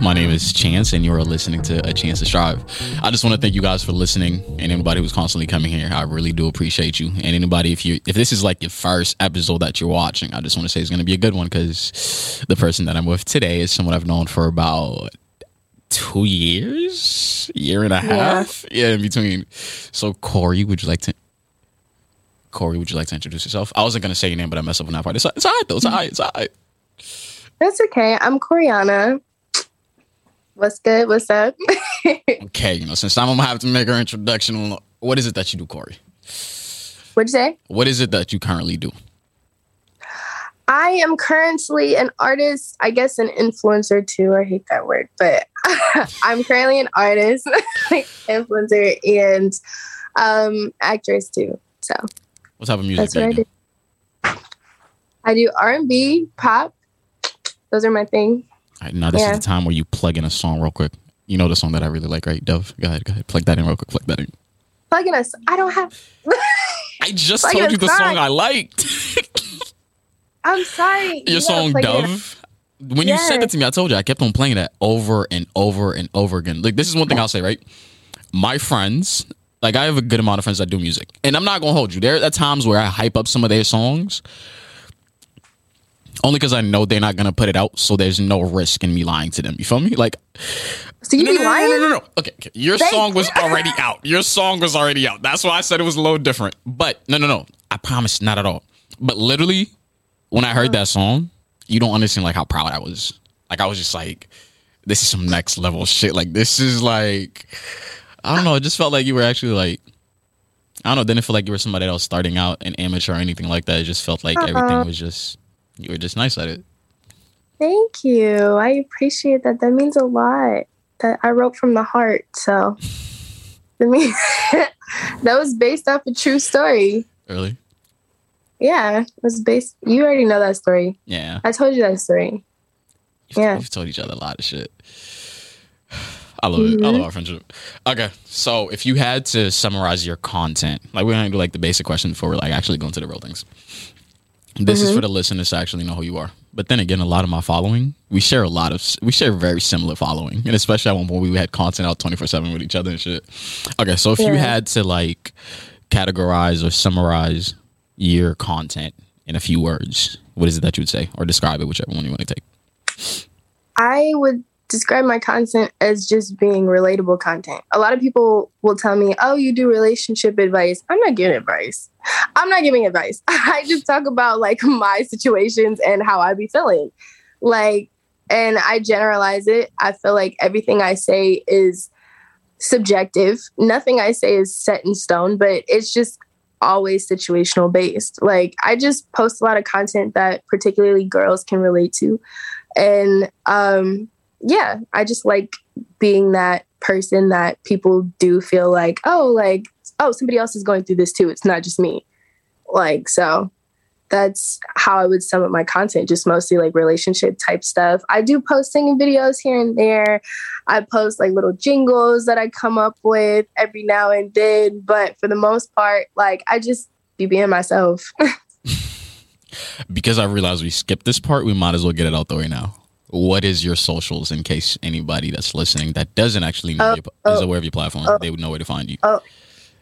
My name is Chance, and you are listening to A Chance to Strive. I just want to thank you guys for listening, and anybody who's constantly coming here. I really do appreciate you. And anybody, if you if this is like your first episode that you're watching, I just want to say it's going to be a good one because the person that I'm with today is someone I've known for about two years, year and a half, yeah, in between. So, Kory, would you like to? Kory, would you like to introduce yourself? I wasn't going to say your name, but I messed up on that part. It's, it's all right though. It's all right. It's all right. That's okay. I'm Koryana. What's good? What's up? Okay, you know, since I'm gonna have to make her introduction, what is it that you do, Kory? What'd you say? What is it that you currently do? I am currently an artist, I guess an influencer too. I hate that word, but I'm currently an artist, influencer, and um, actress too. So What type of music that's do what I you do? do. I do R&B, pop. Those are my thing. Right, now this Yeah. is the time where you plug in a song real quick. You know the song that I really like, right? Dove. Go ahead, go ahead. Plug that in real quick. Plug that in. Plugging us. I don't have. I just Plug told you the song. I liked. I'm sorry. Your You song plug it in. Dove. When you said that Yes. to me, I told you I kept on playing that over and over and over again. Like this is one thing I'll say, right? My friends, like I have a good amount of friends that do music, and I'm not gonna hold you. There are times where I hype up some of their songs, only because I know they're not gonna put it out, so there's no risk in me lying to them. You feel me? Like So you no, be no, no, lying? no, no, no. Okay, okay. Your Thank- song was already out. Your song was already out. That's why I said it was a little different. But no, no, no. I promise, not at all. But literally, when I heard uh-huh. that song, you don't understand like how proud I was. Like I was just like, this is some next level shit. Like this is like, I don't know. It just felt like you were actually like, I don't know. Didn't feel like you were somebody else starting out an amateur or anything like that. It just felt like everything uh-huh. was just you were just nice at it. Thank you. I appreciate that. That means a lot. That I wrote from the heart. So I mean, that was based off a true story. Really? Yeah, it was based. You already know that story. Yeah. I told you that story. You've, Yeah. we've told each other a lot of shit. I love it. I love mm-hmm. our friendship. Okay, so if you had to summarize your content, like we're gonna do like the basic question before we're like actually going to the real things. This is mm-hmm. for the listeners to actually know who you are. But then again, a lot of my following, we share a lot of, we share very similar following, and especially at one point we had content out twenty four seven with each other and shit. Okay, so if you had to like categorize or summarize your content in a few words, what is it that you would say, or describe it, whichever one you want to take? I would describe my content as just being relatable content. A lot of people will tell me, "Oh, you do relationship advice." I'm not giving advice. I'm not giving advice. I just talk about like my situations and how I be feeling. Like and I generalize it. I feel like everything I say is subjective. Nothing I say is set in stone, but it's just always situational based. Like I just post a lot of content that particularly girls can relate to. And um yeah, I just like being that person that people do feel like, oh, like, oh, somebody else is going through this too. It's not just me. Like, so that's how I would sum up my content, just mostly like relationship type stuff. I do post singing videos here and there. I post like little jingles that I come up with every now and then. But for the most part, like I just be being myself. because I realized we skipped this part, we might as well get it out the way now. What is your socials in case anybody that's listening that doesn't actually know Oh, your, is oh, aware of your platform, oh. they would know where to find you. Oh,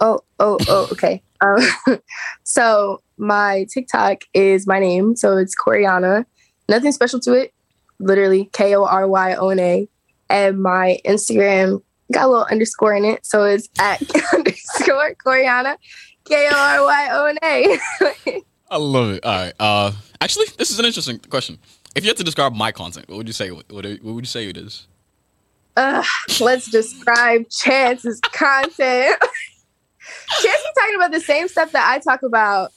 Oh, oh, oh, okay. Um, so my TikTok is my name. So it's Koryana. Nothing special to it. Literally K O R Y O N A. And my Instagram got a little underscore in it. So it's at underscore Koryana. K O R Y O N A. I love it. All right. Uh, actually, this is an interesting question. If you had to describe my content, what would you say? What, what what would you say it is? Ugh, let's describe Chance's content. Chance is talking about the same stuff that I talk about.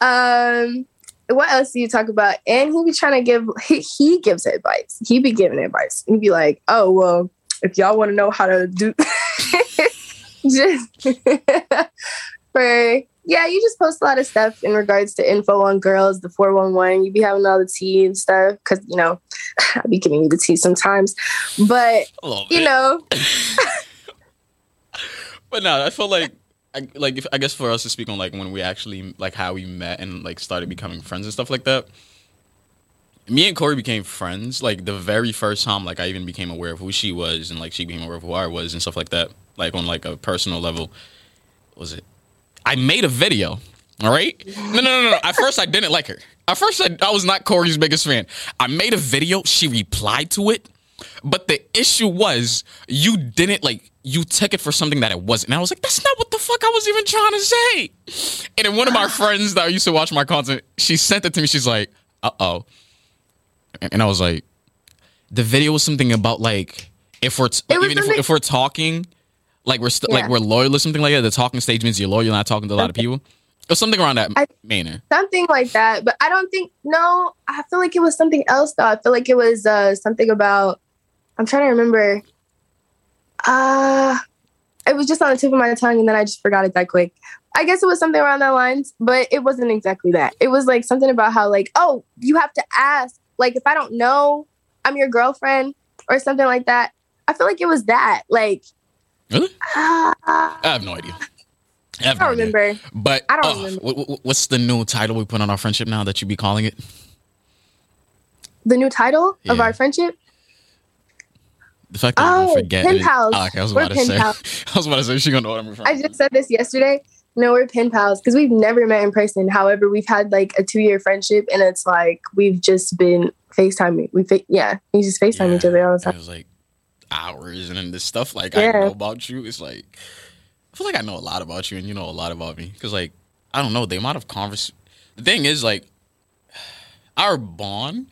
Um, what else do you talk about? And he be trying to give. He, he gives advice. He be giving advice. He'd be like, "Oh well, if y'all want to know how to do, just for yeah, you just post a lot of stuff in regards to info on girls, the four one one. You be having all the tea and stuff because you know I be giving you the tea sometimes, but you know." But no, I feel like, I, like if, I guess for us to speak on like when we actually like how we met and like started becoming friends and stuff like that. me and Kory became friends like the very first time like I even became aware of who she was and like she became aware of who I was and stuff like that. Like on like a personal level. What was it? I made a video. All right. No, no, no, no. At first, I didn't like her. At first, I, I was not Kory's biggest fan. I made a video. She replied to it, but the issue was you didn't like you took it for something that it wasn't. And I was like, that's not what the fuck I was even trying to say. And then one of my friends that used to watch my content, she sent it to me. She's like, uh oh. And I was like, the video was something about like if we're t- even if, something- if we're talking, like we're st- like we're loyal or something like that. The talking stage means you're loyal, you're not talking to a lot of people. Or something around that I- manner. something like that. But I don't think no. I feel like it was something else though. I feel like it was uh, something about. I'm trying to remember. Uh it was just on the tip of my tongue, and then I just forgot it that quick. I guess it was something around that lines, but it wasn't exactly that. It was like something about how like, oh, you have to ask. Like if I don't know, I'm your girlfriend or something like that. I feel like it was that. Like Really? uh, I have no idea. I I don't idea. remember. But I don't uh, remember. wh- wh- what's the new title we put on our friendship now that you be calling it? The new title of our friendship. The fact that you Oh, forget. pen pals. Oh, okay, I was We're about to say. pals. I was about to say she gonna know what I'm referring I just said this yesterday. No, we're pen pals because we've never met in person. However, we've had like a two year friendship, and it's like we've just been FaceTiming. We fa- yeah, we just FaceTime Yeah. each other all the time. It was like hours, and then this stuff like I Yeah. know about you. It's like I feel like I know a lot about you, and you know a lot about me. Because like I don't know the amount of convers. The thing is like our bond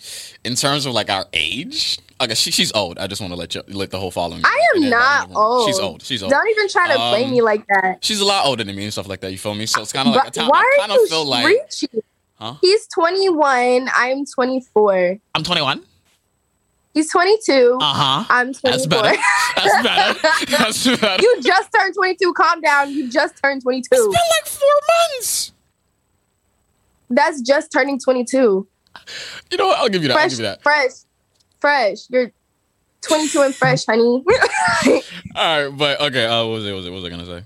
in terms of like our age. Okay, she, she's old. I just want to let you let the whole following. I am not old. She's old. She's old. Don't even try to blame Um, me like that. She's a lot older than me and stuff like that. You feel me? So it's kind of like a time. why I are kind of you feel like reaching? Huh? He's 21. I'm 24. I'm 21. He's 22. Uh huh. I'm 24. That's better. That's better. That's better. you just turned 22. Calm down. You just turned 22. It's been like four months. That's just turning 22. You know what? I'll give you that. I'll give you that. fresh, fresh. You're 22 and fresh, honey. All right, but okay. Uh, what was it? What was it? What was I gonna say?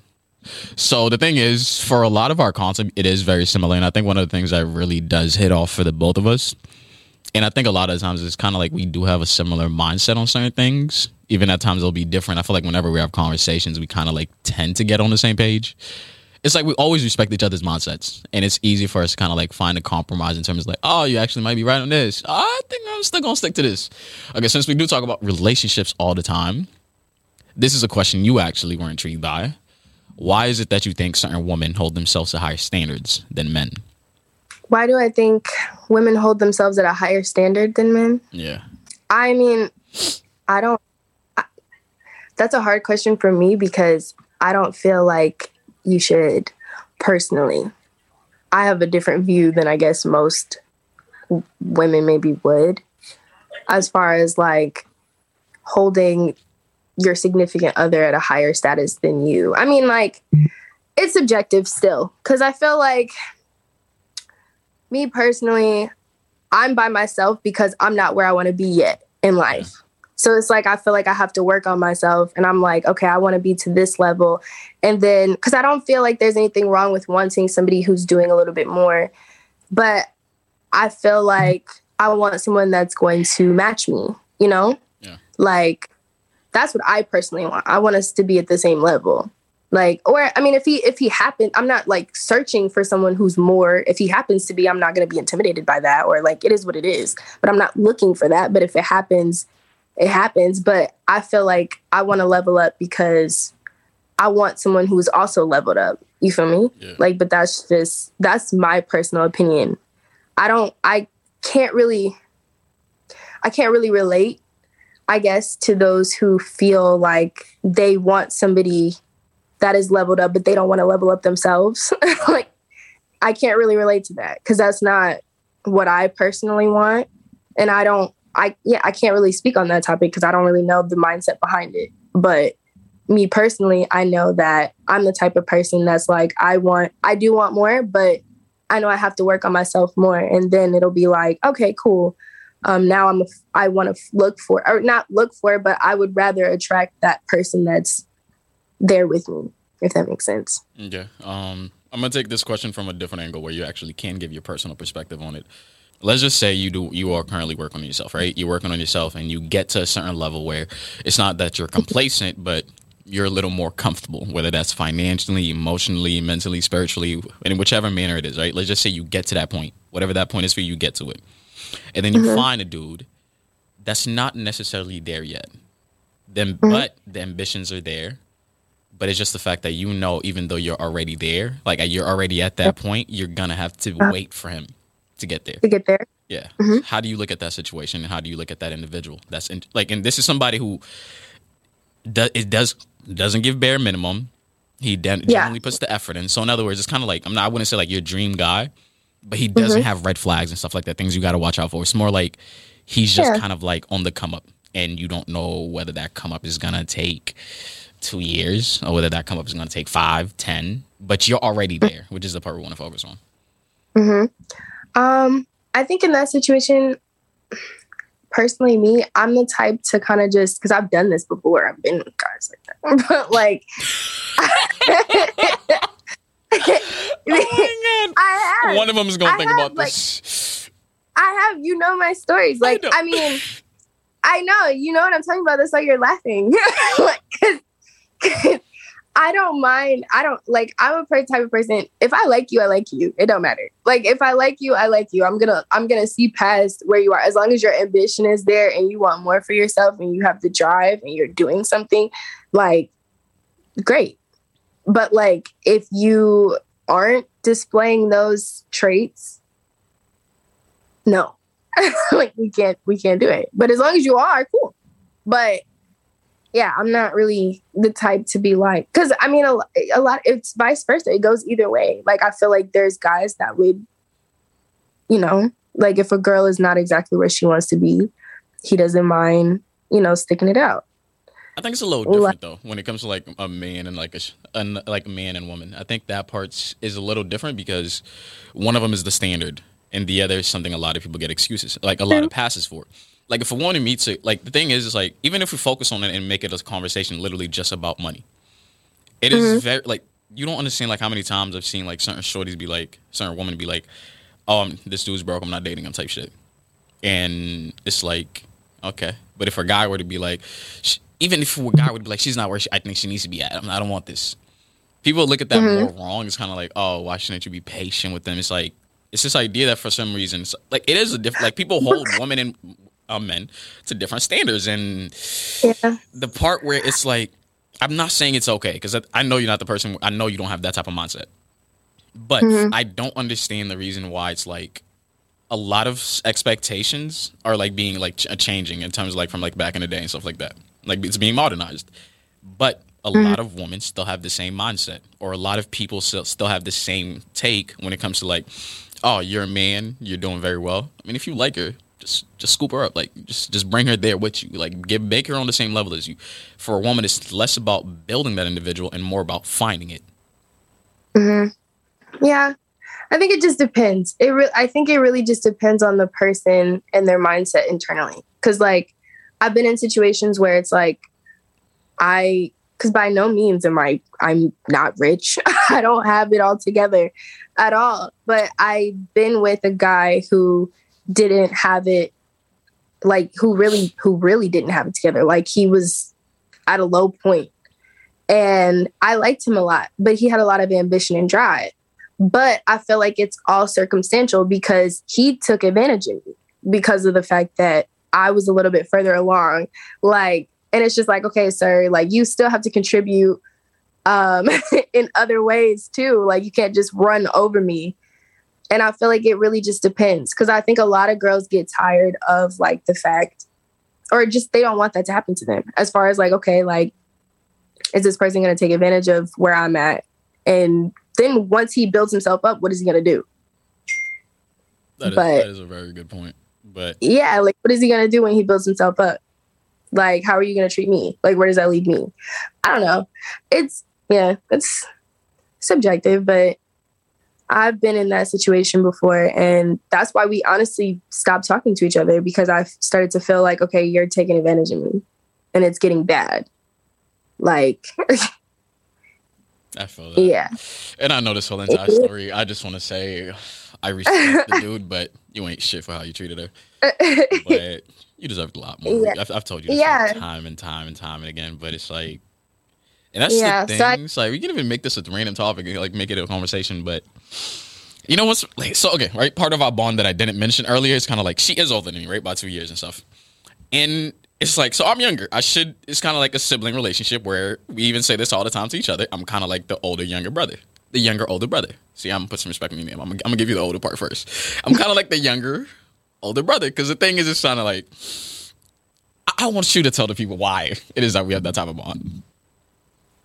So the thing is, for a lot of our content, it is very similar, and I think one of the things that really does hit off for the both of us, and I think a lot of times it's kind of like we do have a similar mindset on certain things. Even at times it'll be different. I feel like whenever we have conversations, we kind of like tend to get on the same page. It's like we always respect each other's mindsets, and it's easy for us to kind of like find a compromise in terms of like, oh, you actually might be right on this. I think I'm still gonna stick to this. Okay, since we do talk about relationships all the time, this is a question you actually were intrigued by. Why is it that you think certain women hold themselves to higher standards than men? Why do I think women hold themselves at a higher standard than men? Yeah. I mean, I don't. I, that's a hard question for me because I don't feel like you should personally. I have a different view than I guess most women maybe would, as far as like holding your significant other at a higher status than you. I mean, like, it's subjective still because I feel like me personally, I'm by myself because I'm not where I want to be yet in life. So it's like I feel like I have to work on myself and I'm like, okay, I want to be to this level. And then cuz I don't feel like there's anything wrong with wanting somebody who's doing a little bit more, but I feel like I want someone that's going to match me, you know? Yeah. Like that's what I personally want. I want us to be at the same level like or i mean if he if he happened i'm not like searching for someone who's more if he happens to be i'm not going to be intimidated by that or like it is what it is but i'm not looking for that but if it happens it happens but i feel like i want to level up because i want someone who's also leveled up you feel me Yeah. like but that's just that's my personal opinion i don't i can't really i can't really relate i guess to those who feel like they want somebody that is leveled up, but they don't want to level up themselves. like, I can't really relate to that because that's not what I personally want. And I don't, I, yeah, I can't really speak on that topic because I don't really know the mindset behind it. But me personally, I know that I'm the type of person that's like, I want, I do want more, but I know I have to work on myself more. And then it'll be like, okay, cool. Um, now I'm, a, I want to look for, or not look for, but I would rather attract that person that's there with me, if that makes sense. Yeah. Um, I'm gonna take this question from a different angle where you actually can give your personal perspective on it. Let's just say you do you are currently working on yourself, right? You're working on yourself and you get to a certain level where it's not that you're complacent, but you're a little more comfortable, whether that's financially, emotionally, mentally, spiritually, in whichever manner it is, right? Let's just say you get to that point, whatever that point is for you, you get to it. And then you mm-hmm. find a dude that's not necessarily there yet. Then mm-hmm. but the ambitions are there. But it's just the fact that you know even though you're already there, like you're already at that point, you're gonna have to wait for him to get there. To get there. Yeah. Mm-hmm. How do you look at that situation and how do you look at that individual? That's in, like and this is somebody who does it does doesn't give bare minimum. He de- yeah. generally puts the effort in. So in other words, it's kind of like I'm not. I wouldn't say like your dream guy, but he doesn't mm-hmm. have red flags and stuff like that. Things you got to watch out for. It's more like he's just yeah. kind of like on the come up, and you don't know whether that come up is gonna take two years or whether that come up is gonna take five, ten. But you're already mm. there, which is the part we want to focus on. Hmm. Um. I think in that situation, personally me, I'm the type to kind of just because I've done this before. I've been with guys like that, but like. oh I have. One of them is gonna I think have, about like, this. I have, you know, my stories. Like, I, I, mean, I know, you know what I'm talking about. That's why you're laughing. like, I don't mind. I don't like. I'm a type of person. If I like you, I like you. It don't matter. Like if I like you, I like you. I'm gonna I'm gonna see past where you are. As long as your ambition is there and you want more for yourself and you have the drive and you're doing something, like great. But like if you aren't displaying those traits, no, like we can't we can't do it. But as long as you are, cool. But yeah, I'm not really the type to be like, because I mean, a, a lot, it's vice versa. It goes either way. Like, I feel like there's guys that would, you know, like if a girl is not exactly where she wants to be, he doesn't mind, you know, sticking it out. I think it's a little different like, though when it comes to like a man and like a, a like a man and woman. I think that part is a little different because one of them is the standard and the other is something a lot of people get excuses like a lot of passes for like if a woman meets it, like the thing is, is like even if we focus on it and make it a conversation literally just about money, it mm-hmm. is very like you don't understand like how many times I've seen like certain shorties be like certain women be like, oh, this dude's broke, I'm not dating him type shit, and it's like okay, but if a guy were to be like, even if a guy would be like, she's not where she, I think she needs to be at, I don't want this. People look at that mm-hmm. more wrong. It's kind of like, oh, why shouldn't you be patient with them? It's like it's this idea that for some reason, like it is a different. Like people hold women and uh, men to different standards. And yeah. the part where it's like, I'm not saying it's okay because I know you're not the person. I know you don't have that type of mindset, but mm-hmm. I don't understand the reason why it's like a lot of expectations are like being like ch- changing in terms of like from like back in the day and stuff like that. Like it's being modernized, but a mm-hmm. lot of women still have the same mindset, or a lot of people still still have the same take when it comes to like, oh, you're a man, you're doing very well. I mean, if you like her, just just scoop her up like just just bring her there with you. Like give make her on the same level as you. For a woman it's less about building that individual and more about finding it. Hmm yeah. I think it just depends. It re- i think it really just depends on the person and their mindset internally. Because like i've been in situations where it's like i because by no means am i i'm not rich. I don't have it all together at all. But i've been with a guy who didn't have it like who really who really didn't have it together. Like he was at a low point and i liked him a lot but he had a lot of ambition and drive. But i feel like it's all circumstantial because he took advantage of me because of the fact that i was a little bit further along. Like and it's just like okay sir like you still have to contribute um in other ways too. Like you can't just run over me and I feel like it really just depends because I think a lot of girls get tired of like the fact, or just they don't want that to happen to them. As far as like, okay, like, is this person going to take advantage of where I'm at? And then once he builds himself up, what is he going to do? That is, but, that is a very good point. But yeah, like, what is he going to do when he builds himself up? Like, how are you going to treat me? Like, where does that lead me? I don't know. It's, yeah, it's subjective, but I've been in that situation before. And that's why we honestly stopped talking to each other because I started to feel like, okay, you're taking advantage of me and it's getting bad. Like, I feel that. Yeah. And I know this whole entire story. I just want to say, I respect the dude, but you ain't shit for how you treated her. But you deserved a lot more. Yeah. I've, I've told you this Yeah. like, time and time and time and again, but it's like, and that's Yeah, the so I- thing. like we can even make this a random topic, like make it a conversation, but. You know what's like so okay, right? Part of our bond that I didn't mention earlier is kind of like she is older than me, right? By two years and stuff. And it's like, so I'm younger. I should, it's kind of like a sibling relationship where we even say this all the time to each other. I'm kind of like the older, younger brother. The younger, older brother. See, I'm gonna put some respect in your name. I'm gonna, I'm gonna give you the older part first. I'm kind of like the younger, older brother. Because the thing is, it's kind of like, I, I want you to tell the people why it is that we have that type of bond.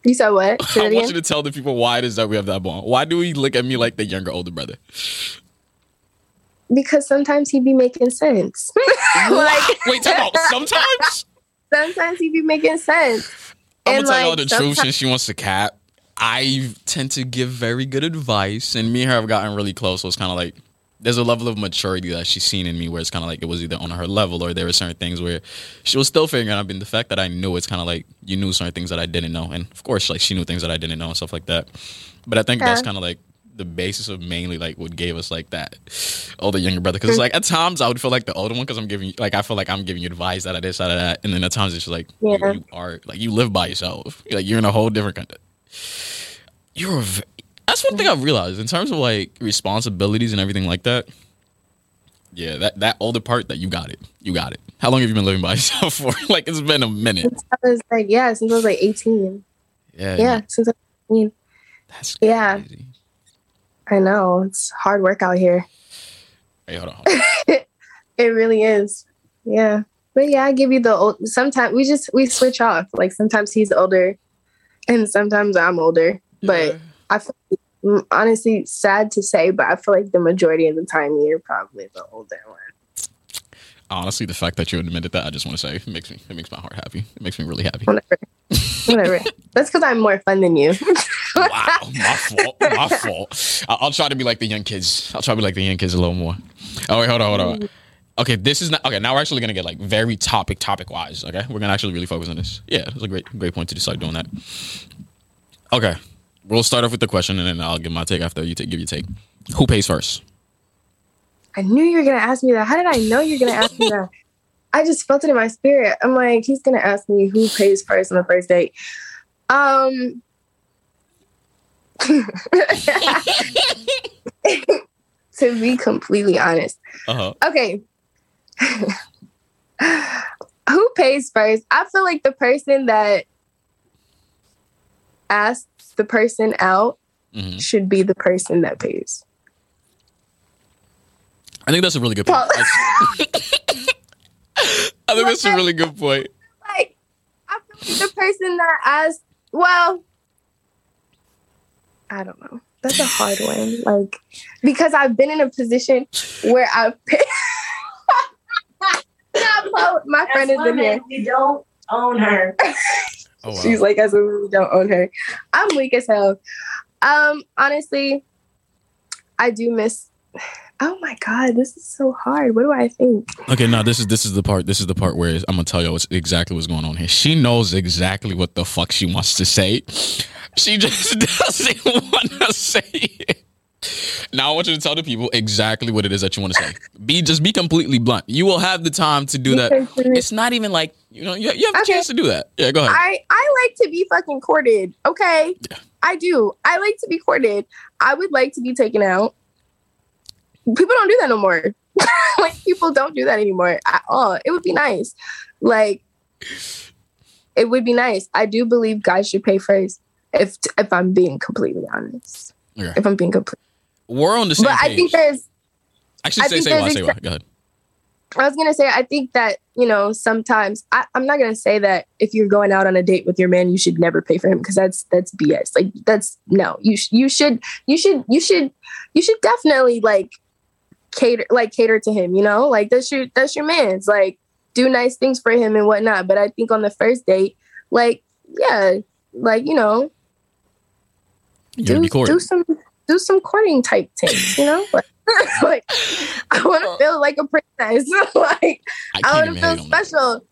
You said what? Say I want you to tell the people why it is that we have that bond. Why do we look at me like the younger, older brother? Because sometimes he be making sense. like Wait, time out. Sometimes sometimes he be making sense. I'm And, gonna tell y'all like, the truth since she wants to cap. I tend to give very good advice, and me and her have gotten really close. So it's kind of like there's a level of maturity that she's seen in me where it's kind of like it was either on her level or there were certain things where she was still figuring out. I mean, the fact that I knew it's kind of like you knew certain things that I didn't know, and of course, like she knew things that I didn't know and stuff like that. But I think that's kind of like the basis of mainly like what gave us like that older younger brother. Because it's mm. like at times I would feel like the older one because I'm giving like I feel like I'm giving you advice out of this out of that, and then at times it's just like you- Yeah. you, are like you live by yourself. Like you're in a whole different kind of. You're a v- that's one thing I've realized in terms of like responsibilities and everything like that. Yeah, that that older part that you got it. You got it. How long have you been living by yourself for? like it's been a minute. Since I was like, yeah, since I was like 18. Yeah. Yeah, since I was 18. That's Yeah. I know. It's hard work out here. Hey, hold on. Hold on. It really is. Yeah. But yeah, I give you the old sometimes we just we switch off. Like sometimes he's older and sometimes I'm older. But Yeah. I feel mm, honestly sad to say, but I feel like the majority of the time you're probably the older one. honestly, the fact that you admitted that, I just want to say, it makes me it makes my heart happy. It makes me really happy. Whatever. Whatever. That's because I'm more fun than you. wow, my fault. My fault. I'll try to be like the young kids. I'll try to be like the young kids a little more. Oh wait, hold on, hold on. Okay, this is not okay. Now we're actually gonna get like very topic topic wise. Okay, we're gonna actually really focus on this. Yeah, it's a great great point to decide doing that. Okay, we'll start off with the question, and then I'll give my take after you take, give your take. Who pays first? I knew you were gonna ask me that. How did I know you're gonna ask me that? I just felt it in my spirit. I'm like, he's gonna ask me who pays first on the first date. Um to be completely honest. Uh huh. Okay. who pays first? I feel like the person that asks the person out hmm should be the person that pays. I think that's a really good point. I think that's a really good point. like I feel like the person that asked, well, I don't know. That's a hard one. Like because I've been in a position where I've paid. My friend is in here. We don't own her. Oh, wow. She's like, as a we don't own her. I'm weak as hell. Um, honestly, I do miss. Oh my god, this is so hard. What do I think? Okay, now this is this is the part. This is the part where I'm gonna tell you what's exactly what's going on here. She knows exactly what the fuck she wants to say. She just doesn't want to say it. Now I want you to tell the people exactly what it is that you want to say. Be just be completely blunt. You will have the time to do that. It's not even like you know you, you have a Okay. chance to do that. Yeah, go ahead. I I like to be fucking courted. Okay, Yeah. I do. I like to be courted. I would like to be taken out. People don't do that no more. like people don't do that anymore at all. It would be nice. Like it would be nice. I do believe guys should pay first. If if I'm being completely honest. Okay. If I'm being complete. We're on the same But I think there's Actually, I say say why. Say why. Go ahead. I was gonna say, I think that you know sometimes I, I'm not gonna say that if you're going out on a date with your man, you should never pay for him because that's that's BS. Like that's no, you sh- you should you should you should you should definitely like cater like cater to him. You know, like that's your that's your man's like do nice things for him and whatnot. But I think on the first date, like yeah, like you know, You're do do some do some courting type things. You know, like, like I want to feel like a princess. like I I want to feel special.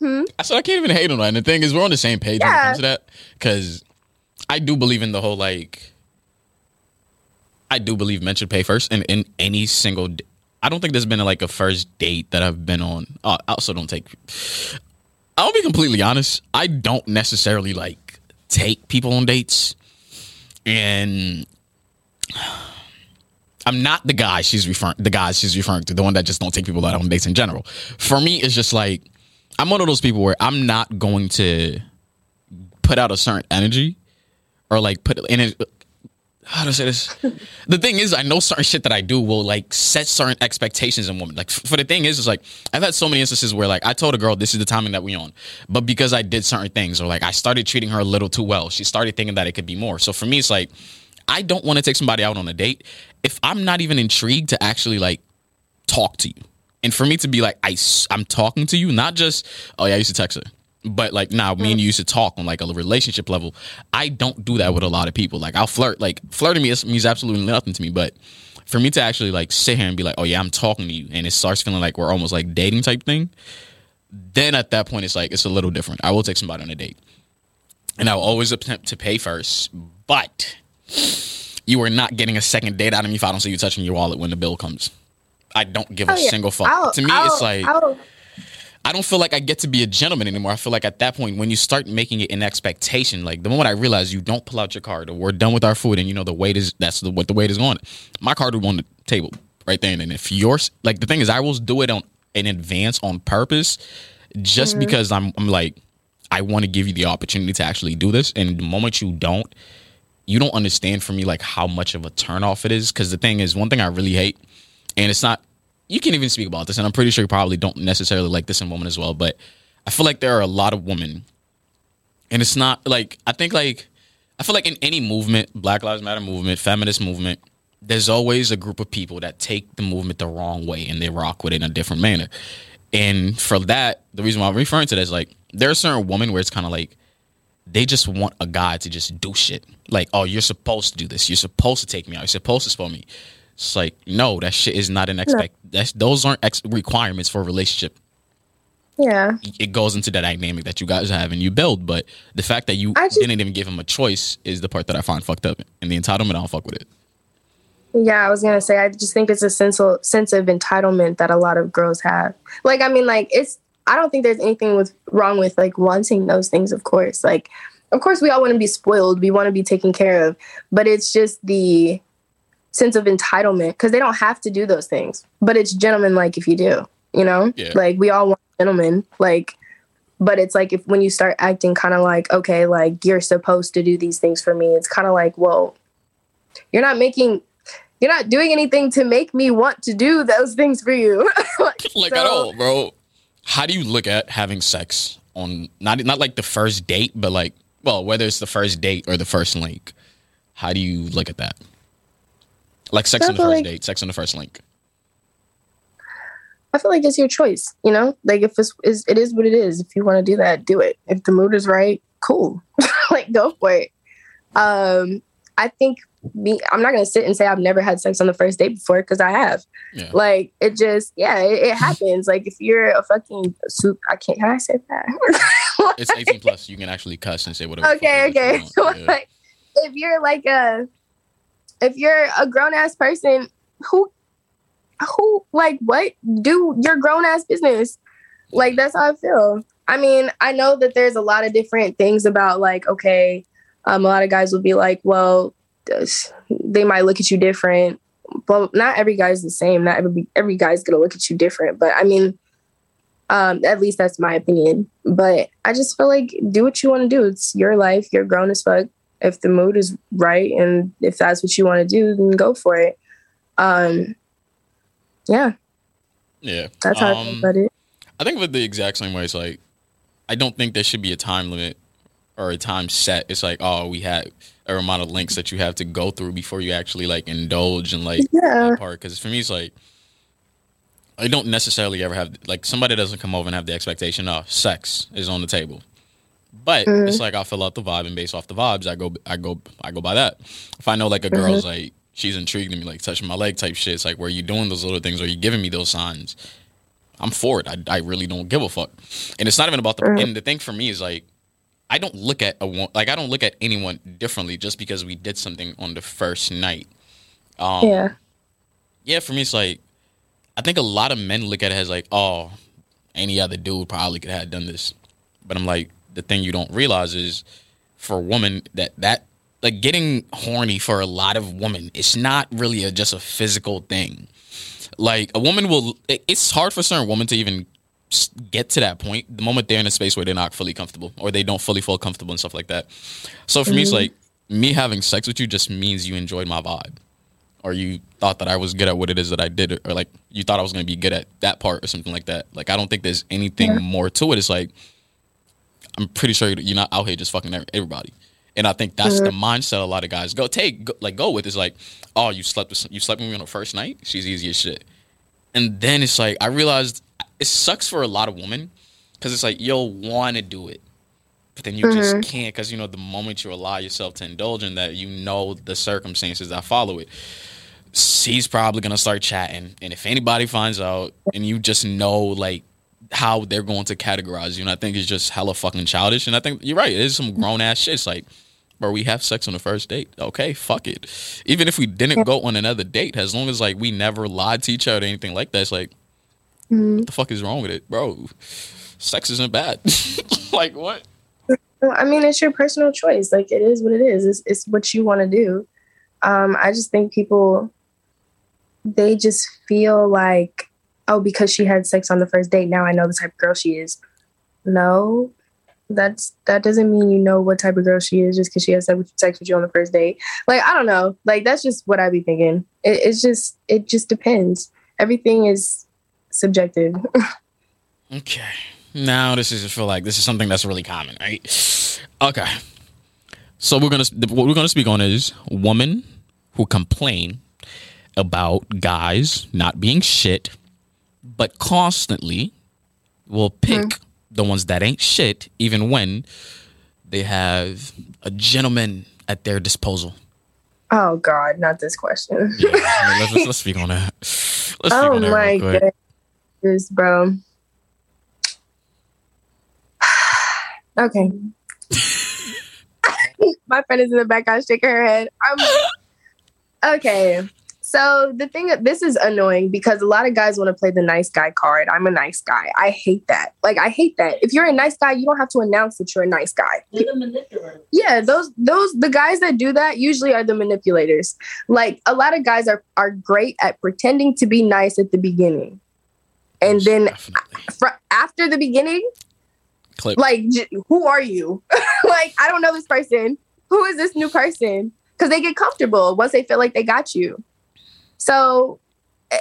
Hmm? I said I can't even hate on that. And the thing is, we're on the same page when it Yeah. comes to that because I do believe in the whole like. I do believe men should pay first in, in any single. I don't think there's been like a first date that I've been on. Uh, I also don't take. I'll be completely honest. I don't necessarily like take people on dates, and I'm not the guy she's referring. The guy she's referring to, the one that just don't take people out on dates in general. For me, it's just like I'm one of those people where I'm not going to put out a certain energy or like put in it. How to say this? the thing is, I know certain shit that I do will like set certain expectations in women. Like, for the thing is, it's like I've had so many instances where like I told a girl this is the timing that we on, but because I did certain things or like I started treating her a little too well, she started thinking that it could be more. So for me, it's like I don't want to take somebody out on a date if I'm not even intrigued to actually like talk to you. And for me to be like, I, I'm talking to you, not just, oh yeah, I used to text her. But like now, me and you used to talk on like a relationship level. I don't do that with a lot of people. Like I'll flirt. Like flirting me is, means absolutely nothing to me. But for me to actually like sit here and be like, oh yeah, I'm talking to you, and it starts feeling like we're almost like dating type thing. Then at that point, it's like it's a little different. I will take somebody on a date, and I'll always attempt to pay first. But you are not getting a second date out of me if I don't see you touching your wallet when the bill comes. I don't give a Oh, yeah. single fuck. I'll- to me, I'll- it's like I'll- I don't feel like I get to be a gentleman anymore. I feel like at that point, when you start making it an expectation, like the moment I realize you don't pull out your card or we're done with our food and you know the wait is that's the, what the wait is going, my card will on the table right there. And if yours, like the thing is, I will do it on in advance on purpose, just mm-hmm. because I'm I'm like I want to give you the opportunity to actually do this. And the moment you don't, you don't understand for me like how much of a turnoff it is. Because the thing is, one thing I really hate, and it's not you can't even speak about this, and I'm pretty sure you probably don't necessarily like this in women as well, but I feel like there are a lot of women, and it's not like I think like I feel like in any movement, Black Lives Matter movement, feminist movement, there's always a group of people that take the movement the wrong way and they rock with it in a different manner. And for that, the reason why I'm referring to that is like there are certain women where it's kind of like they just want a guy to just do shit. Like, oh, you're supposed to do this. You're supposed to take me out. You're supposed to spoil me. It's like, no, that shit is not an expect. That's those aren't ex- requirements for a relationship. yeah. It goes into the dynamic that you guys have and you build. But the fact that you just- didn't even give him a choice is the part that I find fucked up. And the entitlement, I don't fuck with it. Yeah, I was gonna say I just think it's a sense of sense of entitlement that a lot of girls have. Like, I mean, like it's I don't think there's anything with wrong with like wanting those things, of course. Like, of course we all want to be spoiled, we want to be taken care of, but it's just the sense of entitlement because they don't have to do those things. But it's gentleman like if you do, you know? Yeah. Like we all want gentlemen, like but it's like if when you start acting kind of like, okay, like you're supposed to do these things for me, it's kind of like, well, you're not making you're not doing anything to make me want to do those things for you. like, like so- at all, bro. How do you look at having sex on not not like the first date, but like well, whether it's the first date or the first link? How do you look at that? Like sex on the first like- date, sex on the first link. I feel like it's your choice, you know? Like if it's, it's it is what it is. If you want to do that, do it. If the mood is right, cool. like go for it. Um I think me I'm not going to sit and say I've never had sex on the first date before because I have. Yeah. Like it just yeah, it, it happens. Like if you're a fucking soup, I can't can I say that? It's 18 plus. You can actually cuss and say whatever. okay, okay. you So. Yeah. like, if you're like a, if you're a grown ass person who, who like what do your grown ass business? Like that's how I feel. I mean, I know that there's a lot of different things about like, okay, um, a lot of guys will be like, well, they might look at you different. But not every guy's the same. Not every every guy's gonna look at you different. But I mean, um, at least that's my opinion. But I just feel like do what you want to do. It's your life. You're grown as fuck. If the mood is right and if that's what you want to do, then go for it. Um, yeah, Yeah. that's how I Um, feel about it. I think with the exact same way, it's like I don't think there should be a time limit or a time set. It's like, oh, we had a amount of links that you have to go through before you actually like indulge in like Yeah. that part. Because for me, it's like I don't necessarily ever have like somebody doesn't come over and have the expectation of sex is on the table. But Mhm. it's like I fill out the vibe, and based off the vibes, I go, I go, I go by that. If I know like a girl's like she's intrigued in me, like touching my leg type shit, it's like, where you doing those little things? Are you giving me those signs? I'm for it. I, I really don't give a fuck. And it's not even about the. Mhm. And the thing for me is like, I don't look at a like I don't look at anyone differently just because we did something on the first night. Um, Yeah. yeah, for me, it's like I think a lot of men look at it as like, oh, any other dude probably could have done this, but I'm like, the thing you don't realize is for a woman that that like getting horny for a lot of women, it's not really a, just a physical thing. Like a woman will, it- it's hard for certain women to even get to that point the moment they're in a space where they're not fully comfortable or they don't fully feel comfortable and stuff like that. So for me, it's mm-hmm. like me having sex with you just means you enjoyed my vibe or you thought that I was good at what it is that I did, or like you thought I was going to be good at that part or something like that. Like I don't think there's anything more to it. It's like I'm pretty sure you're not out here just fucking everybody, and I think that's the mindset a lot of guys go take go, like go with. Is like, oh, you slept with you slept with me on the first night. She's easy as shit, and then it's like I realized it sucks for a lot of women because it's like you'll want to do it, but then you just mm-hmm. can't because you know the moment you allow yourself to indulge in that, you know the circumstances that follow it. She's probably gonna start chatting and if anybody finds out and you just know like how they're going to categorize you and i think it's just hella fucking childish and i think you're right it is some grown-ass shit. It's like bro we have sex on the first date. Okay fuck it. Even if we didn't go on another date as long as like we never lied to each other or anything like that it's like what the fuck is wrong with it bro sex isn't bad like what I mean, it's your personal choice. Like it is what it is. It's, it's what you want to do. Um, I just think people they just feel like, oh, because she had sex on the first date, now I know the type of girl she is. No, that's that doesn't mean you know what type of girl she is just because she has sex with, sex with you on the first date. Like I don't know. Like that's just what I be thinking. It, it's just it just depends. Everything is subjective. Okay. Now this is I feel like this is something that's really common, right? Okay. So we're gonna what we're gonna speak on is women who complain about guys not being shit, but constantly will pick hmm. the ones that ain't shit, even when they have a gentleman at their disposal. oh God, not this question. Yeah, I mean, let's, let's, speak on that. Let's speak Oh on that my real quick. bro. okay. my friend is in the background shaking her head. I'm okay. So the thing that this is annoying because a lot of guys want to play the nice guy card. I'm a nice guy. I hate that. Like I hate that. If you're a nice guy, you don't have to announce that you're a nice guy. They're the manipulator. Yeah, those those the guys that do that usually are the manipulators. Like a lot of guys are are great at pretending to be nice at the beginning. And then Definitely. fr- after the beginning, Clip. like j- who are you? like I don't know this person. Who is this new person? Cuz they get comfortable once they feel like they got you. So eh,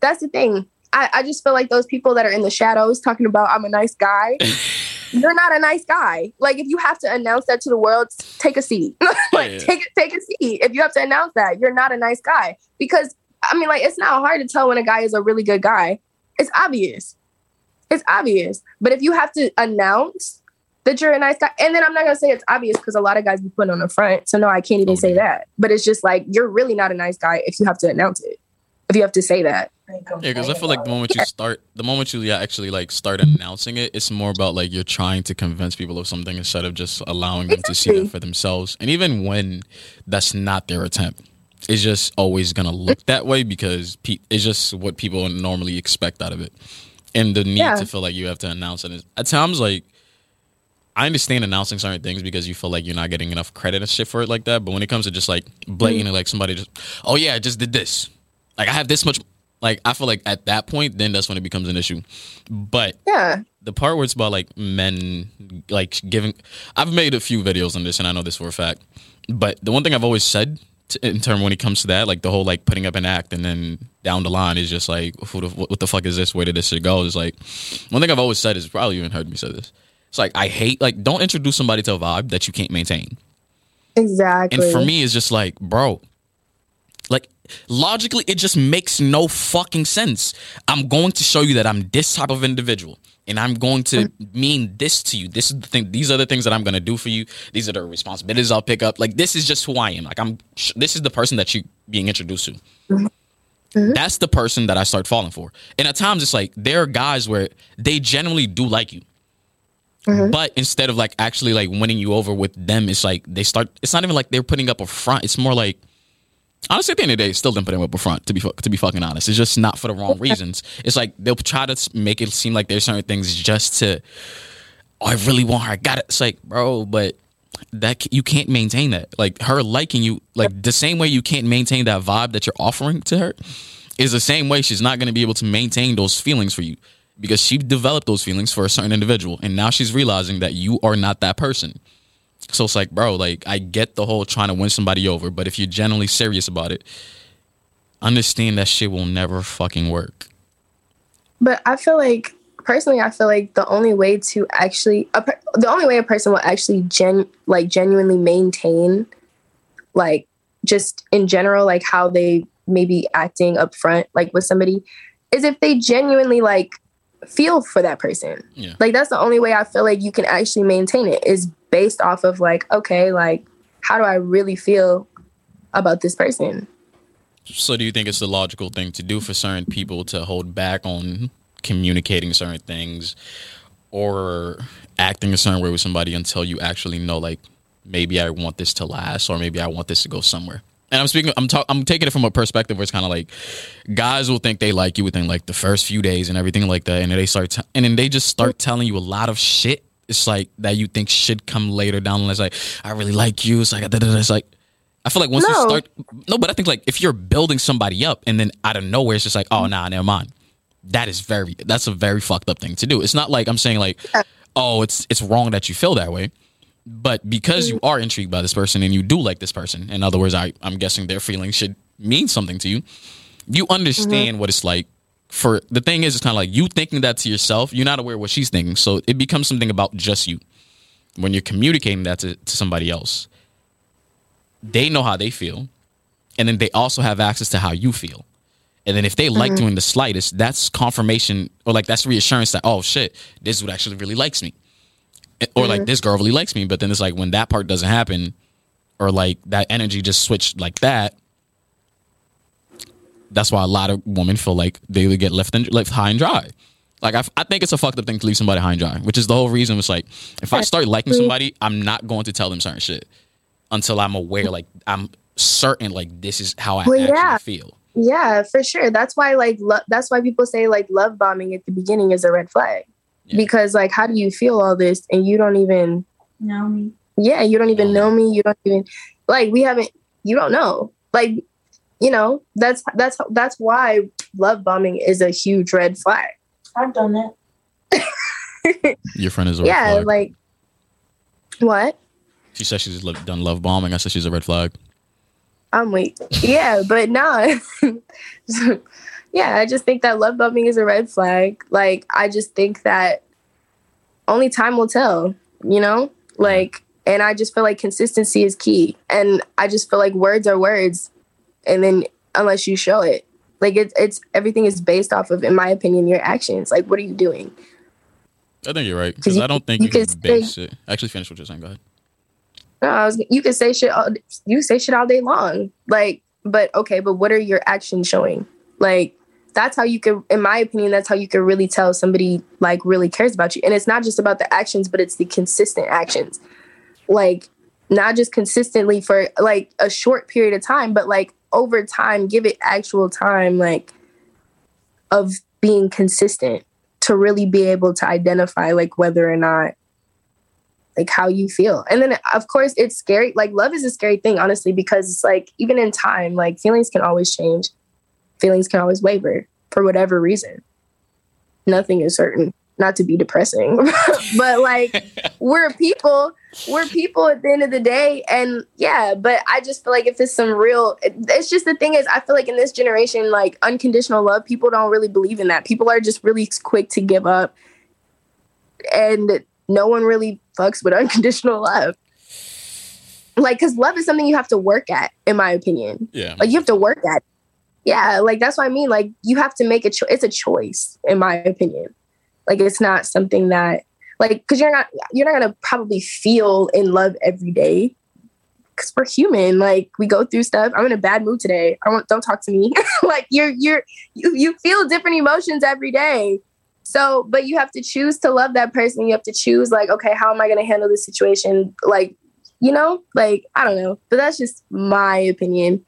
that's the thing. I, I just feel like those people that are in the shadows talking about I'm a nice guy, you're not a nice guy. Like if you have to announce that to the world, take a seat. like Yeah. take take a seat. If you have to announce that, you're not a nice guy. Because I mean, like it's not hard to tell when a guy is a really good guy. It's obvious. It's obvious. But if you have to announce that you're a nice guy, and then I'm not gonna say it's obvious because a lot of guys be putting on the front. So no, I can't even Oh, say that. But it's just like you're really not a nice guy if you have to announce it. If you have to say that. Yeah, because I feel like the moment you start, the moment you yeah, actually like start announcing it, it's more about like you're trying to convince people of something instead of just allowing them to see Exactly. that for themselves. And even when that's not their attempt, it's just always gonna look that way because pe- it's just what people normally expect out of it. And the need Yeah. to feel like you have to announce it. at times like I understand announcing certain things because you feel like you're not getting enough credit and shit for it like that. But when it comes to just like blatantly, like somebody just, oh yeah, I just did this. Like I have this much. Like I feel like at that point, then that's when it becomes an issue. But Yeah. the part where it's about like men like giving, I've made a few videos on this, and I know this for a fact. But the one thing I've always said in term when it comes to that, like the whole like putting up an act and then down the line is just like, what the fuck is this? Where did this shit go? Is like one thing I've always said is probably even heard me say this. It's like I hate like don't introduce somebody to a vibe that you can't maintain. Exactly. And for me, it's just like, bro, like logically, it just makes no fucking sense. I'm going to show you that I'm this type of individual, and I'm going to mm. mean this to you. This is the thing. These are the things that I'm going to do for you. These are the responsibilities I'll pick up. Like this is just who I am. Like I'm. This is the person that you being introduced to. Mm-hmm. That's the person that I start falling for. And at times, it's like there are guys where they generally do like you. Mm-hmm. But instead of like actually like winning you over with them, it's like they start. It's not even like they're putting up a front. It's more like Honestly, at the end of the day, still didn't put him up in front. To be to be fucking honest, it's just not for the wrong reasons. It's like they'll try to make it seem like there's certain things just to. Oh, I really want her. I got it. It's like, bro, but that you can't maintain that. Like her liking you, like the same way you can't maintain that vibe that you're offering to her, is the same way she's not going to be able to maintain those feelings for you because she developed those feelings for a certain individual, and now she's realizing that you are not that person. So it's like, bro, like I get the whole trying to win somebody over, but if you're genuinely serious about it, understand that shit will never fucking work. But I feel like personally, I feel like the only way to actually a, the only way a person will actually gen like genuinely maintain like just in general like how they may be acting up front like with somebody is if they genuinely like feel for that person. Yeah. Like that's the only way I feel like you can actually maintain it is based off of like, okay, like how do I really feel about this person? So do you think it's the logical thing to do for certain people to hold back on communicating certain things or acting a certain way with somebody until you actually know like maybe I want this to last or maybe I want this to go somewhere? And I'm speaking, I'm talking, I'm taking it from a perspective where it's kind of like guys will think they like you within like the first few days and everything like that, and then they start, t- and then they just start telling you a lot of shit. It's like that you think should come later down. And it's like I really like you. It's like it's like I feel like once no. you start, no, but I think like if you're building somebody up and then out of nowhere it's just like, oh nah, never mind. That is very, that's a very fucked up thing to do. It's not like I'm saying like, oh, it's it's wrong that you feel that way but because you are intrigued by this person and you do like this person, in other words, I, I'm guessing their feelings should mean something to you. You understand mm-hmm. what it's like. For the thing is, it's kind of like you thinking that to yourself. You're not aware what she's thinking, so it becomes something about just you. When you're communicating that to, to somebody else, they know how they feel, and then they also have access to how you feel. And then if they mm-hmm. like doing the slightest, that's confirmation or like that's reassurance that oh shit, this dude actually really likes me or mm-hmm. like this girl really likes me but then it's like when that part doesn't happen or like that energy just switched like that that's why a lot of women feel like they would get left and left high and dry. Like I, I think it's a fucked up thing to leave somebody high and dry which is the whole reason it's like if i start liking somebody i'm not going to tell them certain shit until i'm aware like i'm certain like this is how i well, actually yeah. feel. Yeah for sure. That's why like lo- that's why people say like love bombing at the beginning is a red flag yeah. Because like how do you feel all this and you don't even know me? Yeah, you don't even know me. You don't even like we haven't you don't know. Like, you know, that's that's that's why love bombing is a huge red flag. I've done it Your friend is a yeah, flag. like what? She said she's done love bombing. I said she's a red flag. I'm weak. Yeah, but no. yeah, I just think that love bombing is a red flag. Like, I just think that only time will tell, you know? Like, and I just feel like consistency is key. And I just feel like words are words. And then unless you show it, like it's it's everything is based off of, in my opinion, your actions. Like, what are you doing? I think you're right because I don't think you, you can, can base say, it. Actually, finish what you're saying. Go ahead. No, I was. You can say shit. All, you say shit all day long. Like, but okay, but what are your actions showing? Like, that's how you can in my opinion that's how you can really tell somebody like really cares about you. And it's not just about the actions but it's the consistent actions. Like not just consistently for like a short period of time but like over time give it actual time like of being consistent to really be able to identify like whether or not like how you feel. And then of course it's scary like love is a scary thing honestly because it's like even in time like feelings can always change feelings can always waver for whatever reason. Nothing is certain. Not to be depressing, but like we're people, we're people at the end of the day. And yeah, but I just feel like if it's some real, it's just the thing is, I feel like in this generation, like unconditional love, people don't really believe in that. People are just really quick to give up. And no one really fucks with unconditional love like because love is something you have to work at in my opinion yeah like you have to work at yeah, like that's what I mean. Like you have to make a choice. It's a choice, in my opinion. Like it's not something that like because you're not you're not gonna probably feel in love every day because we're human. Like we go through stuff. I'm in a bad mood today. I want don't talk to me. like you're you're you you feel different emotions every day. So, but you have to choose to love that person. You have to choose like, okay, how am I to handle this situation? Like, you know, like I don't know, but that's just my opinion.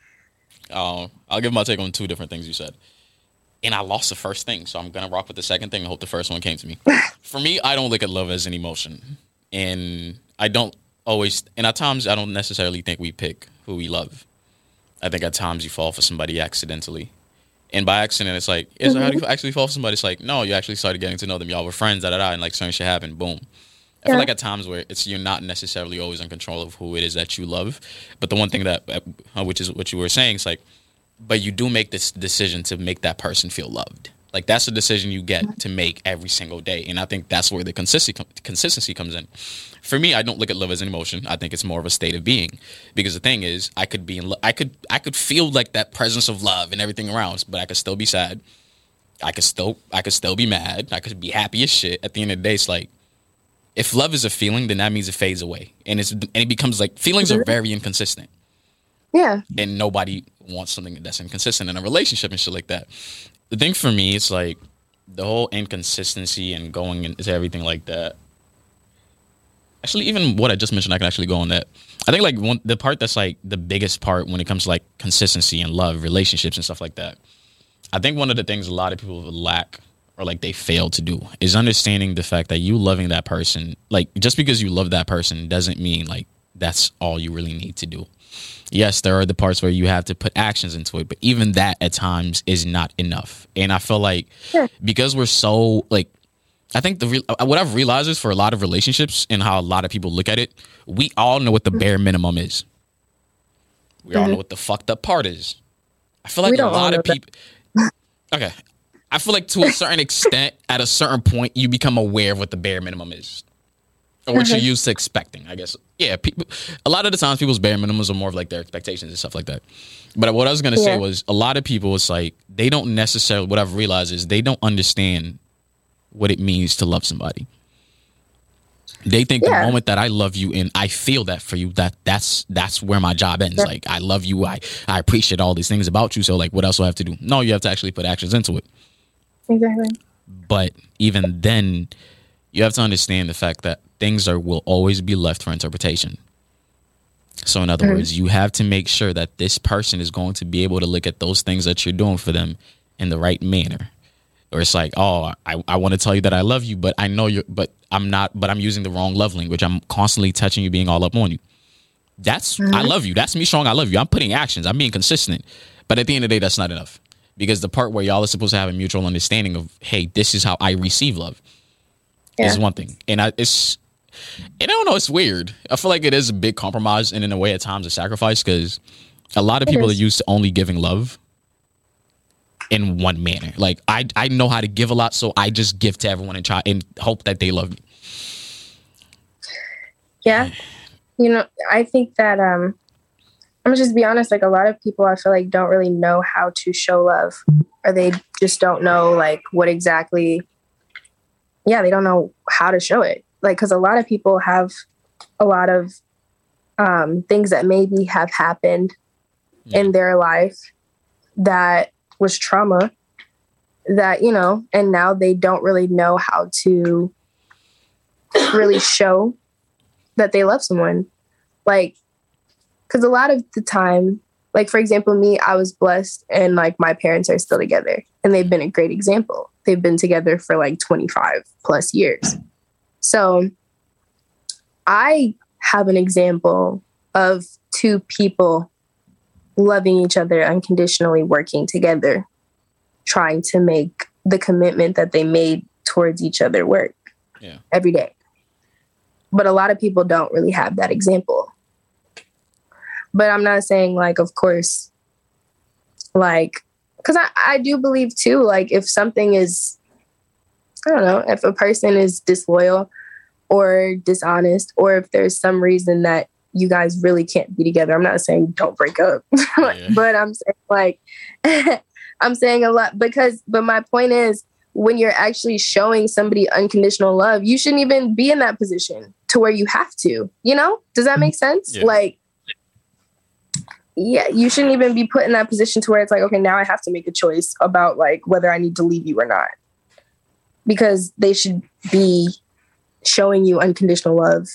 Um, I'll give my take on two different things you said. And I lost the first thing, so I'm gonna rock with the second thing and hope the first one came to me. For me, I don't look at love as an emotion, and I don't always. And at times, I don't necessarily think we pick who we love. I think at times you fall for somebody accidentally, and by accident, it's like, is mm-hmm. how do you actually fall for somebody? It's like, no, you actually started getting to know them. Y'all were friends, da da da, and like certain shit happened. Boom. I feel like at times where it's you're not necessarily always in control of who it is that you love, but the one thing that, uh, which is what you were saying, is like, but you do make this decision to make that person feel loved. Like that's a decision you get to make every single day, and I think that's where the consistency consistency comes in. For me, I don't look at love as an emotion. I think it's more of a state of being, because the thing is, I could be in, lo- I could, I could feel like that presence of love and everything around, but I could still be sad. I could still, I could still be mad. I could be happy as shit. At the end of the day, it's like if love is a feeling, then that means it fades away, and it's and it becomes like feelings are mm-hmm. very inconsistent. Yeah, and nobody wants something that's inconsistent in a relationship and shit like that. The thing for me, it's like the whole inconsistency and going into everything like that. Actually, even what I just mentioned, I can actually go on that. I think like one the part that's like the biggest part when it comes to like consistency and love, relationships and stuff like that. I think one of the things a lot of people lack or like they fail to do is understanding the fact that you loving that person, like just because you love that person doesn't mean like that's all you really need to do. Yes, there are the parts where you have to put actions into it, but even that at times is not enough. And I feel like because we're so like I think the uh, what I've realized is for a lot of relationships and how a lot of people look at it, we all know what the bare minimum is. We mm-hmm. all know what the fucked up part is. I feel like a lot of people. okay, I feel like to a certain extent, at a certain point, you become aware of what the bare minimum is, or what you're uh-huh. used to expecting. I guess. Yeah, people. A lot of the times, people's bare minimums are more of like their expectations and stuff like that. But what I was gonna yeah. say was, a lot of people, it's like they don't necessarily. What I've realized is they don't understand what it means to love somebody. They think yeah. the moment that I love you and I feel that for you, that that's that's where my job ends. Like I love you, I I appreciate all these things about you. So like, what else do I have to do? No, you have to actually put actions into it. Exactly. But even then, you have to understand the fact that things are will always be left for interpretation. So in other mm-hmm. words, you have to make sure that this person is going to be able to look at those things that you're doing for them in the right manner. Or it's like, oh, I, I want to tell you that I love you, but I know you're, but I'm not, but I'm using the wrong love language. I'm constantly touching you, being all up on you. That's, mm-hmm. I love you. That's me strong. I love you. I'm putting actions. I'm being consistent. But at the end of the day, that's not enough because the part where y'all are supposed to have a mutual understanding of hey this is how i receive love yeah. is one thing. And i it's and i don't know it's weird. I feel like it is a big compromise and in a way at times a sacrifice because a lot of people are used to only giving love in one manner. Like i i know how to give a lot so i just give to everyone and try and hope that they love me. Yeah. You know i think that um I'm just be honest, like a lot of people I feel like don't really know how to show love or they just don't know like what exactly yeah, they don't know how to show it. Like cuz a lot of people have a lot of um things that maybe have happened yeah. in their life that was trauma that, you know, and now they don't really know how to really show that they love someone. Like because a lot of the time like for example me i was blessed and like my parents are still together and they've been a great example. They've been together for like 25 plus years. So i have an example of two people loving each other unconditionally working together trying to make the commitment that they made towards each other work yeah. every day. But a lot of people don't really have that example but I'm not saying like, of course, like, because I, I do believe too, like, if something is, I don't know, if a person is disloyal or dishonest, or if there's some reason that you guys really can't be together, I'm not saying don't break up, yeah. but I'm saying like, I'm saying a lot because, but my point is, when you're actually showing somebody unconditional love, you shouldn't even be in that position to where you have to, you know? Does that make mm-hmm. sense? Yeah. Like, yeah, you shouldn't even be put in that position to where it's like, okay, now I have to make a choice about like whether I need to leave you or not. Because they should be showing you unconditional love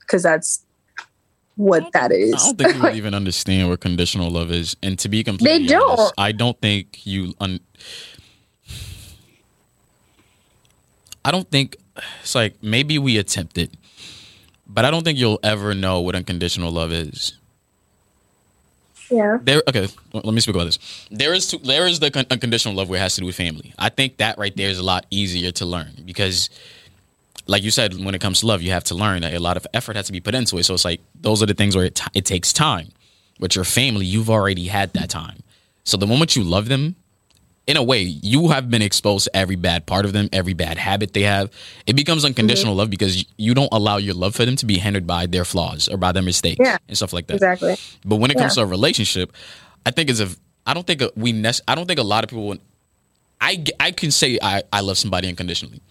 because that's what that is. I don't think you even understand what conditional love is. And to be completely They don't. honest, I don't think you. Un- I don't think it's like maybe we attempt it, but I don't think you'll ever know what unconditional love is. Yeah. There, okay. Let me speak about this. There is two, there is the con- unconditional love where it has to do with family. I think that right there is a lot easier to learn because, like you said, when it comes to love, you have to learn that a lot of effort has to be put into it. So it's like those are the things where it, t- it takes time. With your family, you've already had that time. So the moment you love them, in a way, you have been exposed to every bad part of them, every bad habit they have. It becomes unconditional mm-hmm. love because you don't allow your love for them to be hindered by their flaws or by their mistakes Yeah. and stuff like that. Exactly. But when it comes Yeah. to a relationship, I think it's a. I don't think a, we. Nec- I don't think a lot of people. Would, I I can say I I love somebody unconditionally,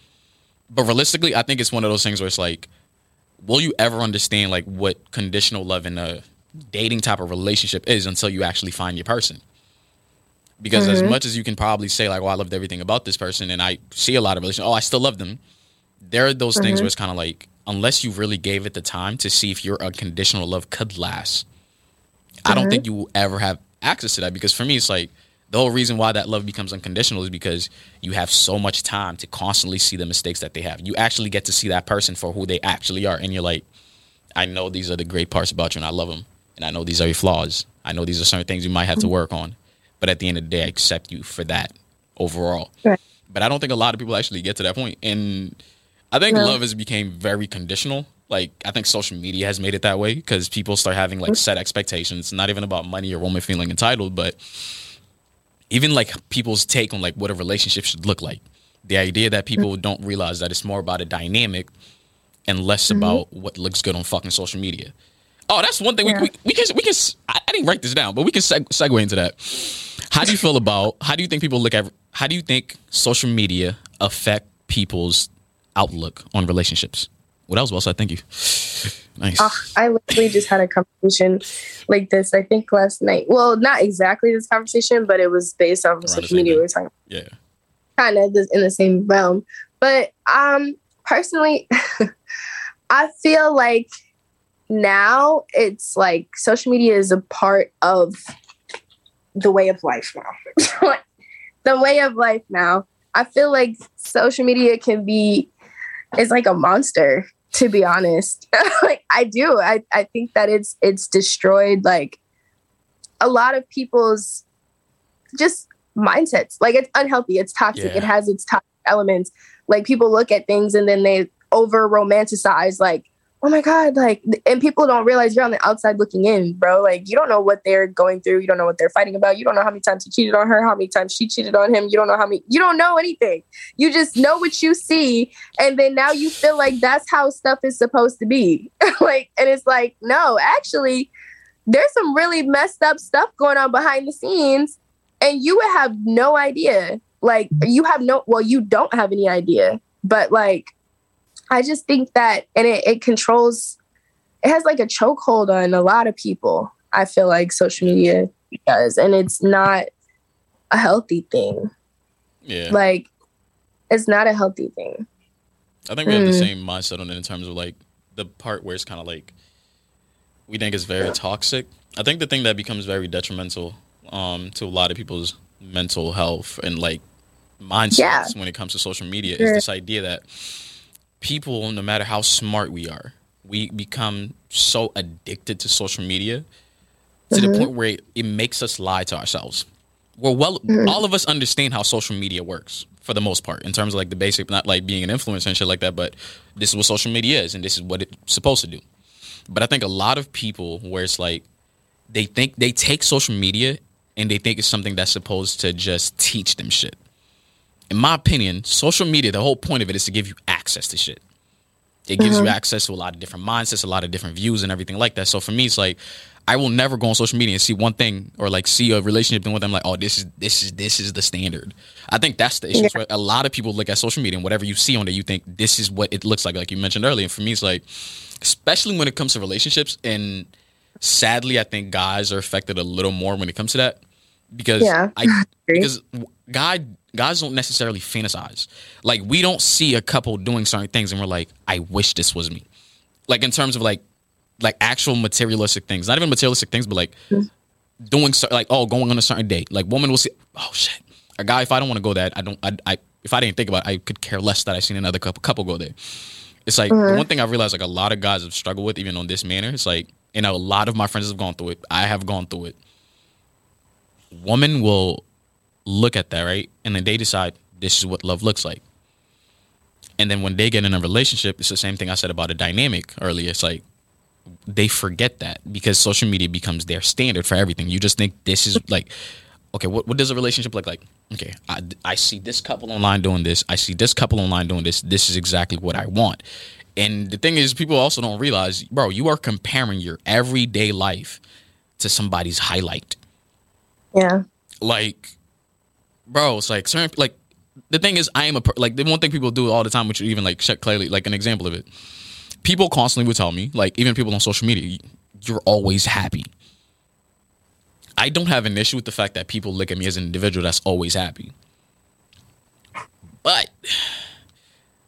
but realistically, I think it's one of those things where it's like, will you ever understand like what conditional love in a dating type of relationship is until you actually find your person? Because as mm-hmm. much as you can probably say like, "Oh, I loved everything about this person," and I see a lot of relationships, oh, I still love them. There are those things mm-hmm. where it's kind of like, unless you really gave it the time to see if your unconditional love could last, I don't think mm-hmm. you will ever have access to that. Because for me, it's like the whole reason why that love becomes unconditional is because you have so much time to constantly see the mistakes that they have. You actually get to see that person for who they actually are, and you're like, I know these are the great parts about you, and I love them, and I know these are your flaws. I know these are certain things you might have to work on, but at the end of the day, I accept you for that overall. Right. But I don't think a lot of people actually get to that point. and I think No. love has became very conditional. Like I think social media has made it that way because people start having like set expectations, not even about money or woman feeling entitled, but even like people's take on like what a relationship should look like. The idea that mm-hmm. people don't realize that it's more about a dynamic and less mm-hmm. about what looks good on fucking social media. Oh, that's one thing Yeah. we, we, we can we can. I, I didn't write this down, but we can seg- segue into that. How do you feel about? How do you think people look at? How do you think social media affect people's outlook on relationships? Well, that was well said. Thank you. Nice. Ah, I literally just had a conversation like this, I think last night. Well, not exactly this conversation, but it was based on the social media we were talking yeah. kind of in the same realm. But um personally, I feel like now it's like social media is a part of the way of life now. the way of life now. I feel like social media can be is like a monster to be honest. like I do. I I think that it's it's destroyed like a lot of people's just mindsets. Like it's unhealthy, it's toxic, Yeah. it has its toxic elements. Like people look at things and then they over romanticize like oh my god like and people don't realize you're on the outside looking in bro. Like you don't know what they're going through. You don't know what they're fighting about. You don't know how many times he cheated on her how many times she cheated on him. You don't know how many you don't know anything. You just know what you see and then now you feel like that's how stuff is supposed to be. Like and it's like no actually there's some really messed up stuff going on behind the scenes and you would have no idea. Like you have no well you don't have any idea but like i just think that and it, it controls it has like a chokehold on a lot of people i feel like social media does and it's not a healthy thing Yeah. like it's not a healthy thing I think we have the Mm. same mindset on it in terms of like the part where it's kind of like we think it's very toxic. I think the thing that becomes very detrimental um, to a lot of people's mental health and like mindsets Yeah. when it comes to social media Sure. is this idea that people, no matter how smart we are, we become so addicted to social media to the mm-hmm. point where it, it makes us lie to ourselves. Well, well, mm-hmm. all of us understand how social media works for the most part, in terms of like the basic, not like being an influencer and shit like that. But this is what social media is, and this is what it's supposed to do. But I think a lot of people, where it's like they think they take social media and they think it's something that's supposed to just teach them shit. In my opinion, social media, the whole point of it is to give you access to shit. It gives you mm-hmm. access to a lot of different mindsets, a lot of different views, and everything like that. So for me, it's like I will never go on social media and see one thing or like see a relationship and with them like, oh, this is this is this is the standard. I think that's the issue. Yeah. right? A lot of people look at social media and whatever you see on there, you think this is what it looks like. Like you mentioned earlier. And for me, it's like, especially when it comes to relationships, and sadly, I think guys are affected a little more when it comes to that because Yeah, I because guy guys don't necessarily fantasize. Like we don't see a couple doing certain things and we're like, I wish this was me. Like in terms of like like actual materialistic things, not even materialistic things, but like doing cer- like oh going on a certain date. Like woman will see oh shit a guy if I don't want to go that I don't I, I if I didn't think about it, I could care less that I seen another couple couple go there. It's like the mm-hmm. one thing I've realized like a lot of guys have struggled with even on this manner. It's like and a lot of my friends have gone through it. I have gone through it. Woman will look at that right, and then they decide this is what love looks like. And then when they get in a relationship, it's the same thing I said about a dynamic earlier. It's like they forget that because social media becomes their standard for everything. You just think this is like, okay, what, what does a relationship look like? Okay, I, I see this couple online doing this. I see this couple online doing this. This is exactly what I want. And the thing is, people also don't realize, bro, you are comparing your everyday life to somebody's highlight. Yeah. Like, bro, it's like certain like the thing is, I am a like the one thing people do all the time, which even like check clearly, like an example of it. People constantly would tell me, like even people on social media, you're always happy. I don't have an issue with the fact that people look at me as an individual that's always happy. But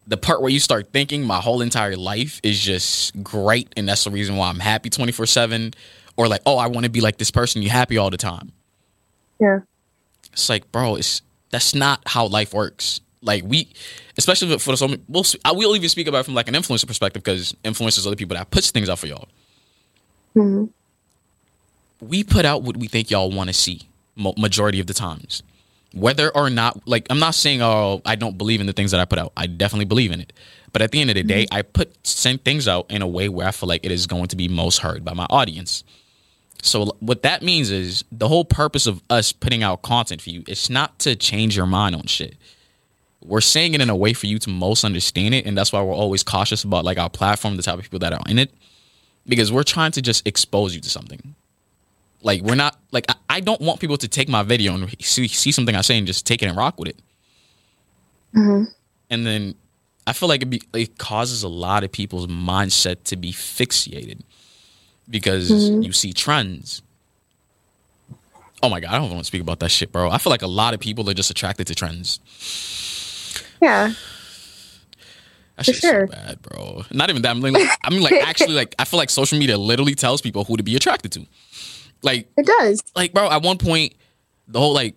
the part where you start thinking my whole entire life is just great and that's the reason why I'm happy 24/7 or like oh I want to be like this person you happy all the time. Yeah. It's like, bro, it's that's not how life works. Like we, especially for some, we'll I will even speak about it from like an influencer perspective because influencers are the people that puts things out for y'all. hmm We put out what we think y'all want to see majority of the times, whether or not. Like I'm not saying oh I don't believe in the things that I put out. I definitely believe in it. But at the end of the day, I put things out in a way where I feel like it is going to be most heard by my audience. So what that means is the whole purpose of us putting out content for you it's not to change your mind on shit. We're saying it in a way for you to most understand it, and that's why we're always cautious about like our platform, the type of people that are in it, because we're trying to just expose you to something. Like we're not like I, I don't want people to take my video and see, see something I say and just take it and rock with it. hmm And then I feel like it, be, it causes a lot of people's mindset to be fixated because mm-hmm. you see trends. Oh my god, I don't want to speak about that shit, bro. I feel like a lot of people are just attracted to trends. Yeah. That shit's sure. so bad, bro. Not even that. I mean, like, I mean, like actually, like I feel like social media literally tells people who to be attracted to. Like, It does. like, bro. At one point, the whole like,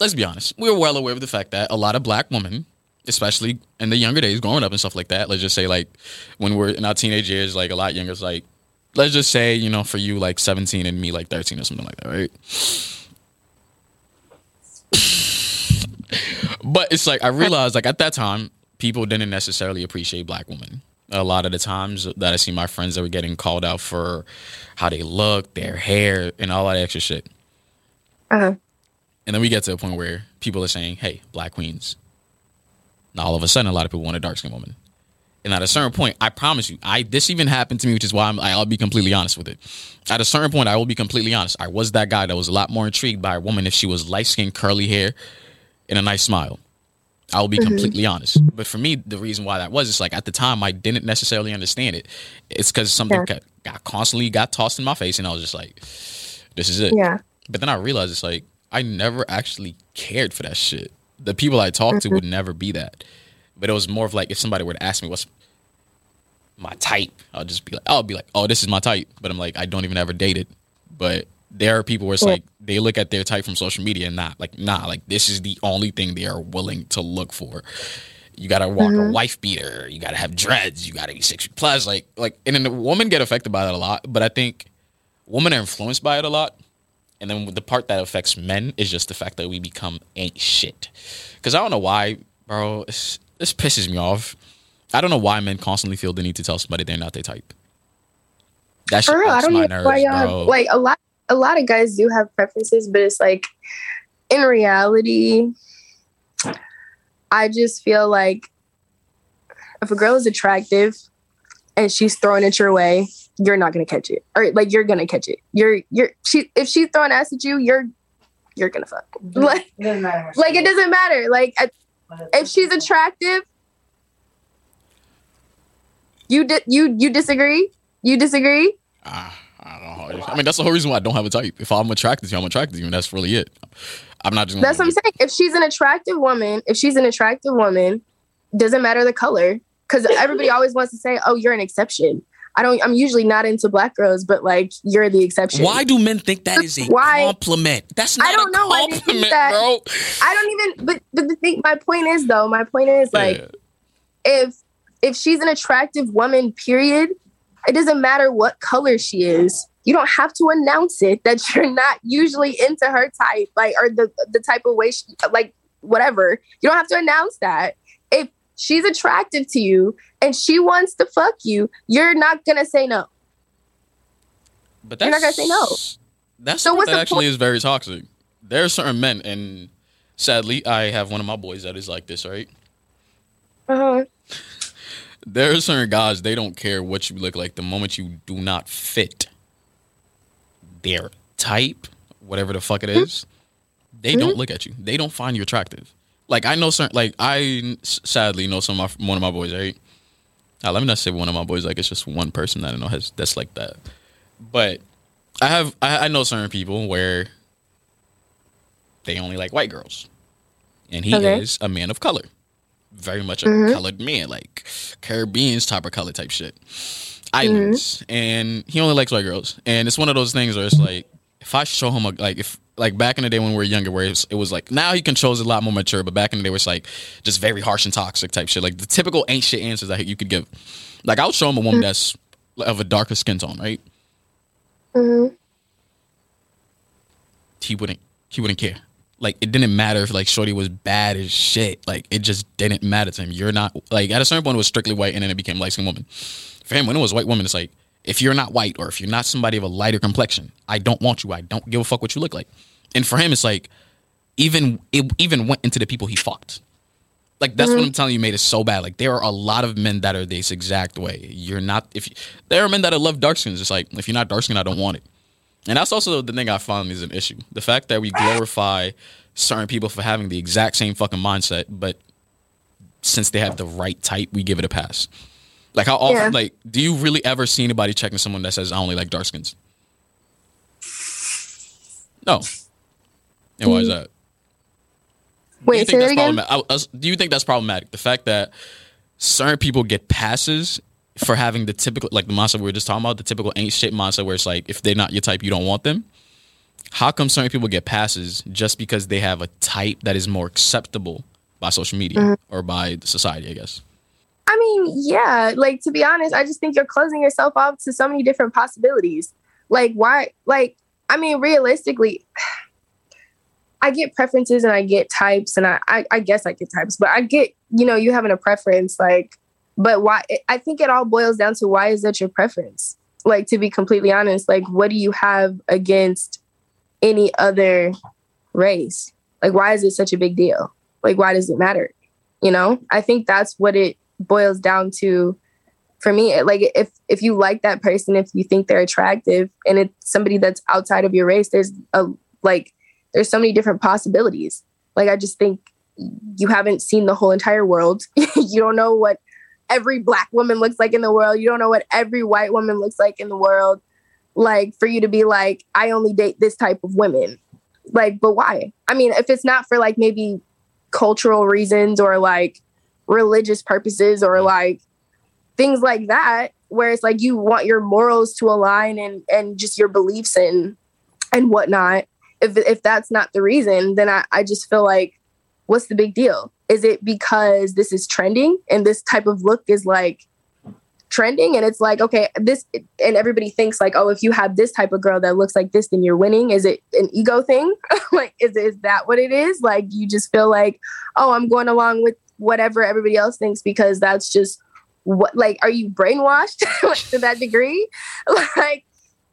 let's be honest, we were well aware of the fact that a lot of black women, especially in the younger days, growing up and stuff like that. Let's just say, like, when we're in our teenage years, like a lot younger, it's like, let's just say, you know, for you, like seventeen and me, like thirteen or something like that, right? but it's like I realized, like at that time, people didn't necessarily appreciate black women. A lot of the times that I see my friends that were getting called out for how they look, their hair, and all that extra shit. Uh-huh. And then we get to a point where people are saying, "Hey, black queens." Now all of a sudden, a lot of people want a dark skinned woman. And at a certain point, I promise you, I this even happened to me, which is why I'm, I'll be completely honest with it. At a certain point, I will be completely honest. I was that guy that was a lot more intrigued by a woman if she was light skinned, curly hair, and a nice smile. I will be mm-hmm. completely honest. But for me, the reason why that was, it's like at the time I didn't necessarily understand it. It's because something Yeah. got, got constantly got tossed in my face, and I was just like, "This is it." Yeah. But then I realized it's like I never actually cared for that shit. The people I talked to mm-hmm. would never be that. But it was more of like if somebody were to ask me what's my type, I'll just be like, I'll be like, oh, this is my type. But I'm like, I don't even ever date it. But there are people where it's Yeah. like they look at their type from social media and not like, nah, like this is the only thing they are willing to look for. You gotta walk a mm-hmm. wife beater. You gotta have dreads. You gotta be six plus. Like, like, and then the women get affected by that a lot. But I think women are influenced by it a lot. And then the part that affects men is just the fact that we become ain't shit. Because I don't know why, bro. It's, this pisses me off. I don't know why men constantly feel the need to tell somebody they're not their type. That's shit For real, I don't my know nerves, why y'all bro. like a lot. A lot of guys do have preferences, but it's like in reality, I just feel like if a girl is attractive and she's throwing it your way, you're not gonna catch it, or like you're gonna catch it. You're you're she if she's throwing ass at you, you're you're gonna fuck. Like It doesn't matter. like it doesn't matter. Like I- if she's attractive, you di- you you disagree? You distree? Ah, I don't know. I mean, that's the whole reason why I don't have a type. If I'm attracted to you, I'm attracted to you, and that's really it. I'm not just. That's what I'm saying. If she's an attractive woman, if she's an attractive woman, doesn't matter the color. Because everybody always wants to say, oh, you're an exception. I don't. I'm usually not into black girls, but like you're the exception. Why do men think that is a Why- compliment? That's not I don't a know why they think that. bro. I don't even. But but the thing. My point is though. My point is like Yeah. if if she's an attractive woman, period, it doesn't matter what color she is. You don't have to announce it that you're not usually into her type, like or the the type of way she like whatever. You don't have to announce that. She's attractive to you and she wants to fuck you, you're not gonna say no. But You're not gonna say no. That's So what's that actually is very toxic. There are certain men, and sadly, I have one of my boys that is like this. Right? Uh-huh. There are certain guys they don't care what you look like the moment you do not fit their type, whatever the fuck it is. They don't look at you. They don't find you attractive. Like I know certain, like I sadly know some of my, one of my boys. Right? Uh, let me not say one of my boys. Like it's just one person that I know has that's like that. But I have I, I know certain people where they only like white girls, and he Okay. is a man of color, very much a Mhm. colored man, like Caribbean's type of color type shit, islands, and he only likes white girls, and it's one of those things where it's like if I show him a like if like back in the day when we were younger, where it was, it was like now he controls a lot more mature, but back in the day where it's like just very harsh and toxic type shit, like the typical ain't shit answers that you could give. Like I'll show him a woman that's of a darker skin tone, right? Mhm. he wouldn't he wouldn't care. Like it didn't matter if like Shorty was bad as shit. Like it just didn't matter to him. You're not like at a certain point it was strictly white and then it became light skinned woman. For him, when it was white woman, it's like if you're not white or if you're not somebody of a lighter complexion, I don't want you. I don't give a fuck what you look like. And for him, it's like even it even went into the people he fucked. Like that's what mm-hmm. I'm telling you made it so bad. Like there are a lot of men that are this exact way. You're not if you, there are men that love dark skins. It's like if you're not dark skin, I don't want it. And that's also the thing I find is an issue. The fact that we glorify certain people for having the exact same fucking mindset, but since they have the right type, we give it a pass. Like how often Yeah. like do you really ever see anybody checking someone that says I only like dark skins? No. And why is that? do you Wait, think say that that's again. I- I- Do you think that's problematic? The fact that certain people get passes for having the typical, like the mindset we were just talking about, the typical ain't shit mindset where it's like, if they're not your type, you don't want them. How come certain people get passes just because they have a type that is more acceptable by social media Mm-hmm. or by society, I guess? I mean, yeah, like to be honest, I just think you're closing yourself off to so many different possibilities. Like, why? Like, I mean, realistically, I get preferences and I get types, and I, I, I guess I get types, but I get, you know, you having a preference, like, but why? I think it all boils down to why is that your preference? Like, to be completely honest, like, what do you have against any other race? Like, why is it such a big deal? Like, why does it matter? You know, I think that's what it boils down to for me like if if you like that person if you think they're attractive and it's somebody that's outside of your race there's a like there's so many different possibilities. Like i just think you haven't seen the whole entire world. You don't know what every black woman looks like in the world. You don't know what every white woman looks like in the world. Like for you to be like i only date this type of women. Like but why? I mean if it's not for like maybe cultural reasons or like religious purposes or like things like that where it's like you want your morals to align and and just your beliefs and and whatnot. If if that's not the reason then i i just feel like what's the big deal? Is it because this is trending and this type of look is like trending? And it's like okay this and everybody thinks like oh if you have this type of girl that looks like this then you're winning. Is it an ego thing? Like is, is that what it is? Like you just feel like oh i'm going along with whatever everybody else thinks because that's just what like are you brainwashed to that degree? Like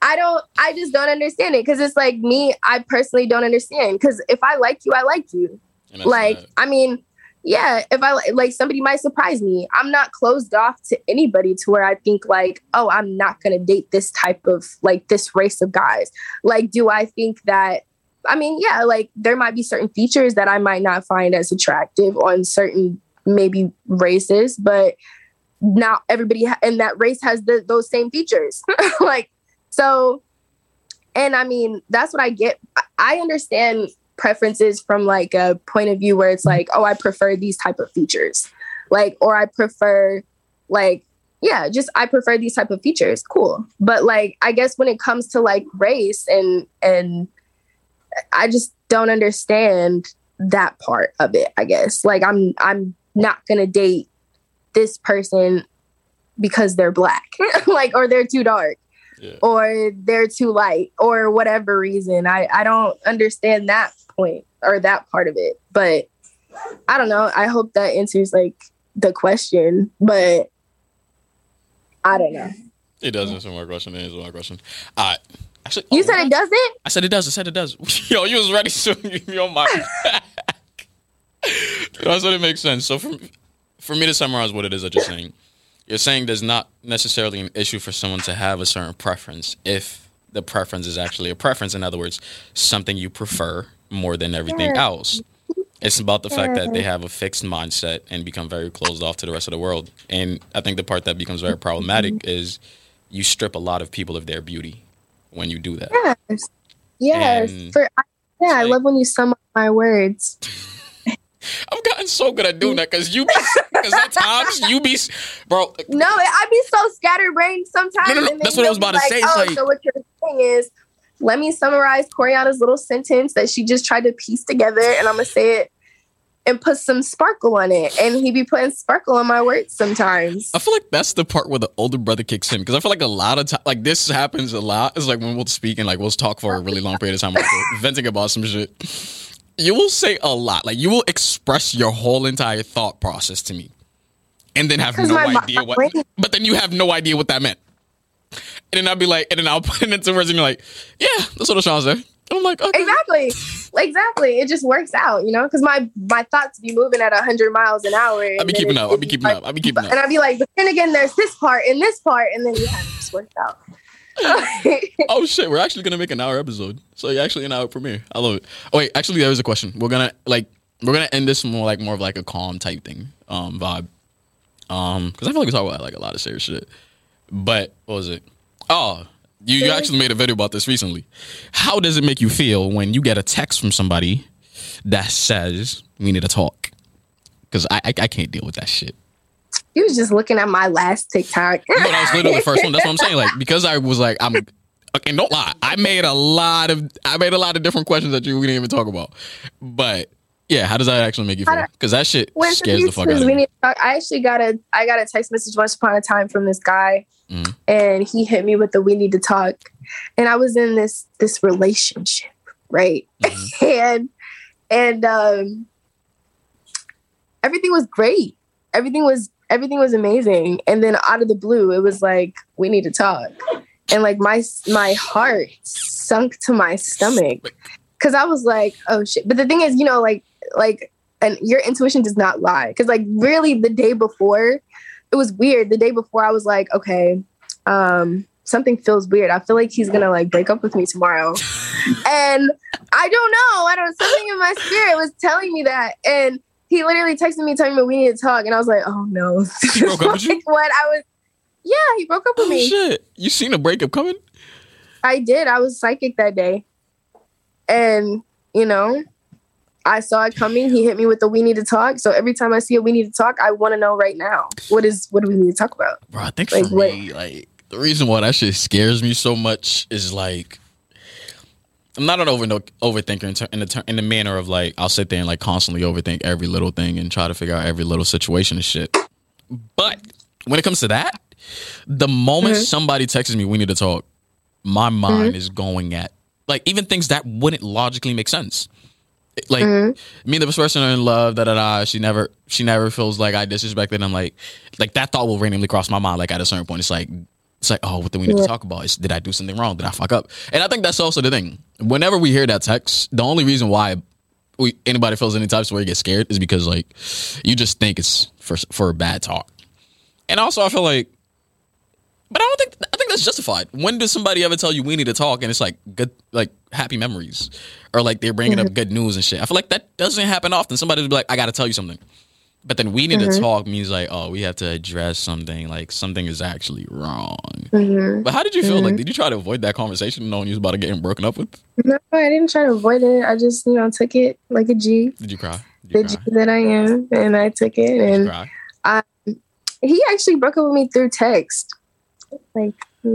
i don't i just don't understand it because it's like me i personally don't understand because if i like you i like you. Like i mean yeah if i like somebody might surprise me. I'm not closed off to anybody to where i think like oh i'm not gonna date this type of like this race of guys. Like do i think that i mean yeah like there might be certain features that i might not find as attractive on certain maybe races but not everybody in that race has the, those same features like so and i mean that's what i get i understand preferences from like a point of view where it's like oh i prefer these type of features like or i prefer like yeah, just I prefer these type of features. Cool. But like I guess when it comes to like race and and I just don't understand that part of it, I guess. Like I'm I'm not going to date this person because they're black. like or they're too dark. Yeah. Or they're too light or whatever reason. I I don't understand that point or that part of it. But I don't know. I hope that answers like the question, but I don't know. It doesn't answer my question. It answers my question. All right. Actually, You oh, said it doesn't? I said it does. I said it does. Yo, you was ready to give me on my. That's what it makes sense. So for for me to summarize what it is that you're saying, you're saying there's not necessarily an issue for someone to have a certain preference if the preference is actually a preference. In other words, something you prefer more than everything else. It's about the fact that they have a fixed mindset and become very closed off to the rest of the world. And I think the part that becomes very problematic mm-hmm. is you strip a lot of people of their beauty when you do that. Yes. Yes. And For yeah, I love when you sum up my words. I've gotten so good at doing that because you, because at times you be, bro. No, I be so scatterbrained sometimes. No, no, no, and that's what I was about to say. Oh, like- so what you're saying is, let me summarize Koryana's little sentence that she just tried to piece together, and I'm gonna say it and put some sparkle on it. And he be putting sparkle on my words sometimes. I feel like that's the part where the older brother kicks in because I feel like a lot of time, like this happens a lot. It's like when we'll speak and like we'll talk for a really long period of time, like venting about some shit. You will say a lot, like you will express your whole entire thought process to me, and then have no idea what. brain- But then you have no idea what that meant. And then I'll be like, and then I'll put it into words and be like, yeah, that's what Sean said. I'm like, okay. Exactly. Exactly. It just works out, you know, because my my thoughts be moving at hundred miles an hour. I'll be keeping up. I'll be keeping up. I'll be keeping up. And. I'd be like, but then again, there's this part and this part, and then yeah, it just worked out. Oh shit, we're actually gonna make an hour episode. So you're actually an hour premiere. I love it. Oh wait, actually there was a question. We're gonna like we're gonna end this more like more of like a calm type thing, um, vibe. Um, because I feel like we talk about like a lot of serious shit. But what was it? Oh, you, you actually made a video about this recently. How does it make you feel when you get a text from somebody that says we need to talk? Because I, I I can't deal with that shit. he was just looking at my last TikTok. No, that was literally the first one. That's what I'm saying. Like because I was like, I'm okay. Don't lie. I made a lot of I made a lot of different questions that you we didn't even talk about. But yeah, how does that actually make you feel? Because that shit scares the fuck out of me. need to talk, I actually got a I got a text message once upon a time from this guy, Mhm. and he hit me with the "we need to talk," and I was in this this relationship, right? Mhm. and and um, everything was great. Everything was everything was amazing, and then out of the blue, it was like we need to talk, and like my my heart sunk to my stomach because I was like, oh shit. But the thing is, you know, like like and your intuition does not lie because like really the day before it was weird the day before i was like okay um something feels weird i feel like he's gonna like break up with me tomorrow and i don't know i don't something in my spirit was telling me that and he literally texted me telling me we need to talk and i was like oh no broke up with you? Like, what i was yeah he broke up with Oh me shit! You seen a breakup coming? I did. I was psychic that day. And, you know, I saw it coming. He hit me with the we need to talk. So every time I see a we need to talk, I want to know right now. What is what do we need to talk about? Bro, I think Like, for what- me, like the reason why that shit scares me so much is like I'm not an over overthinker in, ter- in the ter- in the manner of like I'll sit there and like constantly overthink every little thing and try to figure out every little situation and shit. But when it comes to that, the moment Mm-hmm. somebody texts me, "We need to talk," my mind is going at like even things that wouldn't logically make sense. Like Mm-hmm. me and this person are in love, da da da. She never she never feels like I disrespected. I'm like, like that thought will randomly cross my mind. Like at a certain point, it's like it's like, oh, what do we need to talk about? Is did I do something wrong? Did I fuck up? And I think that's also the thing. Whenever we hear that text, the only reason why we anybody feels any types of way to get scared is because like you just think it's for for a bad talk. And also, I feel like, but I don't think think that's justified. When does somebody ever tell you we need to talk and it's like good, like happy memories, or like they're bringing up mm-hmm. good news and shit? I feel like that doesn't happen often. Somebody will be like, I got to tell you something. But then we need to mm-hmm. talk means like, oh, we have to address something. Like something is actually wrong. Mm-hmm. But how did you feel? Like, mm-hmm. did you try to avoid that conversation knowing you was about to get broken up with? No, I didn't try to avoid it. I just, you know, took it like a G, Did you cry? Did the you G that I am, and I took it. Did And cry? he actually broke up with me through text. Like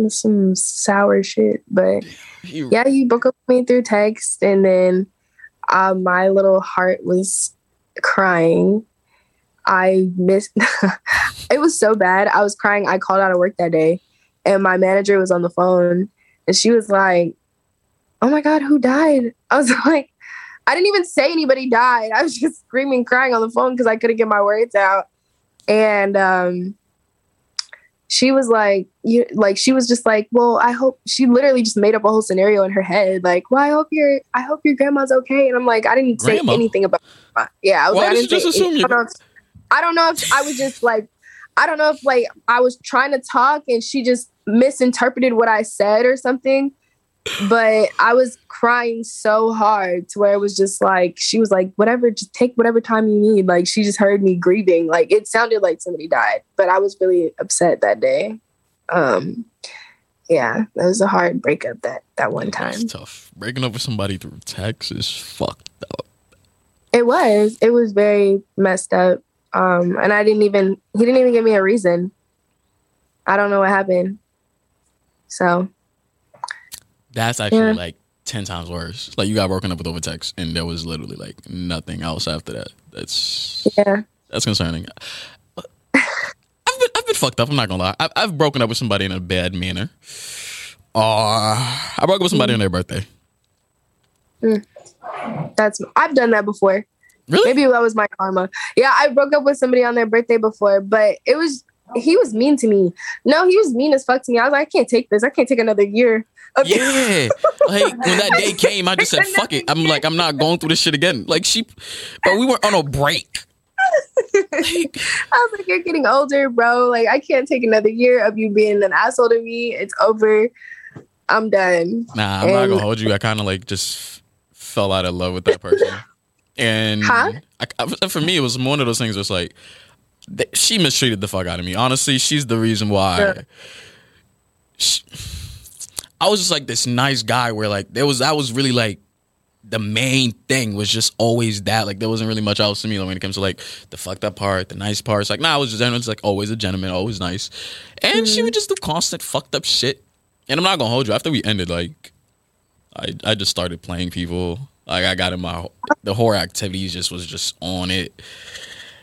some sour shit. But You- yeah, he broke up with me through text and then uh, my little heart was crying. I missed it was so bad. I was crying. I called out of work that day and my manager was on the phone and she was like, Oh my god, who died? I was like, I didn't even say anybody died. I was just screaming, crying on the phone because I couldn't get my words out. And um she was like, you like she was just like, well, I hope she literally just made up a whole scenario in her head, like, well, I hope your I hope your grandma's okay. And I'm like, I didn't Grandma? say anything about grandma. Yeah, I was Why like, I did you didn't just assume you- I don't if- I don't know if I was just like I don't know if like I was trying to talk and she just misinterpreted what I said or something. But I was crying so hard to where it was just like she was like, whatever, just take whatever time you need. Like she just heard me grieving. Like it sounded like somebody died, but I was really upset that day. Um yeah, that was a hard breakup that that one time. It's tough. Breaking up with somebody through text is fucked up. It was. It was very messed up. Um, and I didn't even he didn't even give me a reason. I don't know what happened. So That's actually Yeah. like ten times worse. Like you got broken up with over text, and there was literally like nothing else after that. That's yeah. that's concerning. I've been I've been fucked up. I'm not gonna lie. I've, I've broken up with somebody in a bad manner. Uh, I broke up with somebody on their birthday. That's I've done that before. Really? Maybe that was my karma. Yeah, I broke up with somebody on their birthday before, but it was he was mean to me. No, he was mean as fuck to me. I was like, I can't take this. I can't take another year. Of- Yeah. Like when that day came, I just said, fuck it. I'm like, I'm not going through this shit again. Like she but we were on a break. Like, I was like, you're getting older, bro. Like, I can't take another year of you being an asshole to me. It's over. I'm done. nah, I'm not gonna hold you. I kinda like just fell out of love with that person. And Huh? I, I- for me, it was one of those things where it's like th- she mistreated the fuck out of me. Honestly, she's the reason why. She- I was just like this nice guy where like there was that was really like the main thing was just always that. Like there wasn't really much else to me like, when it comes to like the fucked up part, the nice parts. Like nah, I was just like always a gentleman, always nice. And she would just do constant fucked up shit. And I'm not gonna hold you. After we ended, like I I just started playing people. Like I got in my the horror activities just was just on it.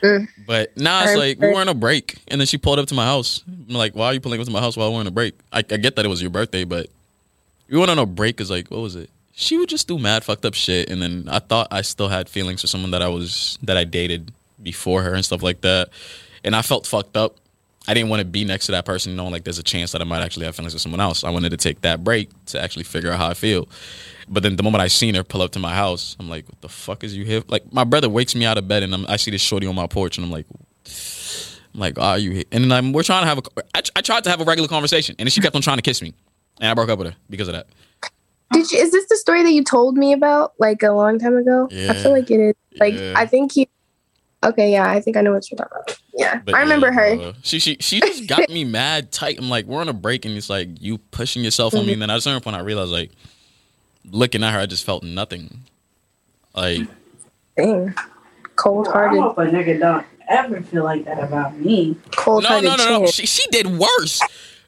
Mm. But now it's like we were on a break, and then she pulled up to my house. I'm like, "Why are you pulling up to my house while we're on a break?" I, I get that it was your birthday, but we went on a break. Cause like, what was it? She would just do mad fucked up shit, and then I thought I still had feelings for someone that I was that I dated before her and stuff like that, and I felt fucked up. I didn't want to be next to that person, knowing like there's a chance that I might actually have feelings for someone else. I wanted to take that break to actually figure out how I feel. But then the moment I seen her pull up to my house, I'm like, "What the fuck is you here?" Like my brother wakes me out of bed, and I'm, I see this shorty on my porch, and I'm like, "I'm like, are you?" Here? And then I'm, we're trying to have a. I, I tried to have a regular conversation, and then she kept on trying to kiss me, and I broke up with her because of that. Did you, is this the story that you told me about like a long time ago? Yeah. I feel like it is. Like, Yeah. I think you. Okay, yeah, I think I know what you're talking about. Yeah, But I remember yeah, her. She she she just got me mad tight. I'm like, we're on a break, and it's like you pushing yourself on me. Mm-hmm. And then at a certain point, I realized like, looking at her, I just felt nothing. Like Dang. Cold I hearted. hope a nigga don't ever feel like that about me. Cold no hearted. no no no. She she did worse.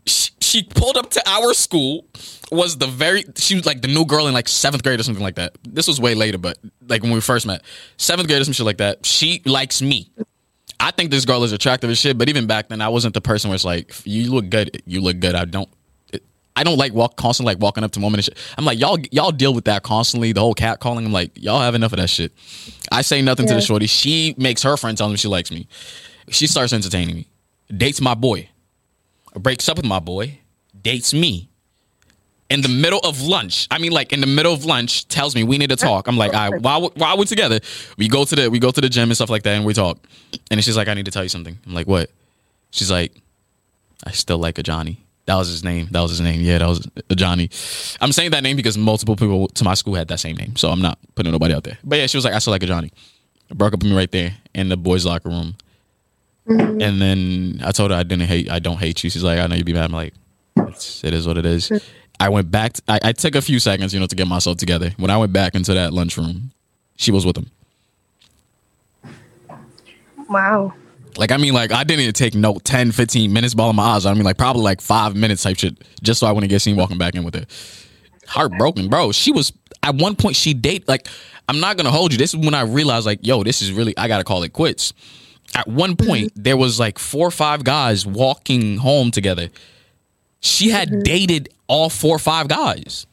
She, she pulled up to our school. Was the very she was like the new girl in like seventh grade or something like that. This was way later, but like when we first met, seventh grade or some shit like that. She likes me. I think this girl is attractive as shit, but even back then, I wasn't the person where it's like, you look good, you look good. I don't, I don't like walk constantly like walking up to women and shit. I'm like, y'all, y'all deal with that constantly. The whole cat calling. I'm like, y'all have enough of that shit. I say nothing to the shorty. She makes her friend tell me she likes me. She starts entertaining me. Dates my boy. Breaks up with my boy. Dates me. In the middle of lunch, I mean, like in the middle of lunch, tells me we need to talk. I'm like, all right, while, we- while we're together, we go to the we go to the gym and stuff like that, and we talk. And she's like, I need to tell you something. I'm like, what? She's like, I still like a Johnny. That was his name. That was his name. Yeah, that was a Johnny. I'm saying that name because multiple people to my school had that same name, so I'm not putting nobody out there. But yeah, she was like, I still like a Johnny. Broke up with me right there in the boys' locker room. Mm-hmm. And then I told her I didn't hate. I don't hate you. She's like, I know you'd be mad. I'm like, it's, it is what it is. I went back. I, I took a few seconds, you know, to get myself together. When I went back into that lunchroom, she was with him. Wow. Like I mean, like I didn't even take no 10, 15 minutes balling my eyes. I mean, like probably like five minutes type shit, just so I wouldn't get seen walking back in with it. Heartbroken, bro. She was at one point she date like I'm not gonna hold you. This is when I realized like, yo, this is really I gotta call it quits. At one point, mm-hmm. there was like four or five guys walking home together. She had mm-hmm. dated all four or five guys,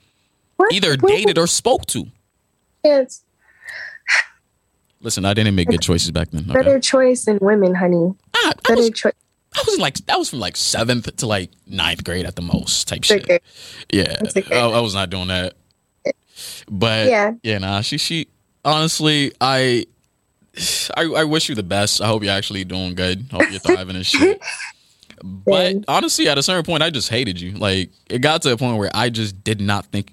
What? either What? dated or spoke to. Yes. Listen, I didn't make good choices back then. okay? Better choice in women, honey. I, I Better was, choice. I was like that was from like seventh to like ninth grade at the most type shit. Okay. Yeah, okay. I, I was not doing that. But yeah, Yeah. nah. She she honestly, I, I I wish you the best. I hope you're actually doing good. Hope you're thriving and shit. But honestly, at a certain point, I just hated you. Like it got to a point where I just did not think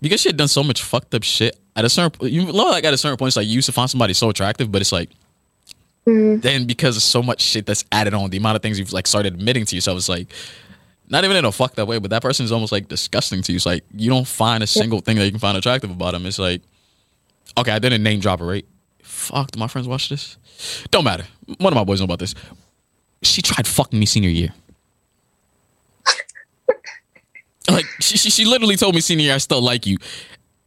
because she had done so much fucked up shit. At a certain point, you know, like at a certain point, it's like you used to find somebody so attractive, but it's like Mhm. then because of so much shit that's added on, the amount of things you've like started admitting to yourself, it's like not even in a fucked up way, but that person is almost like disgusting to you. It's like you don't find a single thing that you can find attractive about them. It's like, okay, I didn't name drop her, right? Fuck, do my friends watch this? Don't matter. One of my boys know about this. She tried fucking me senior year. like she, she, she literally told me senior year I still like you.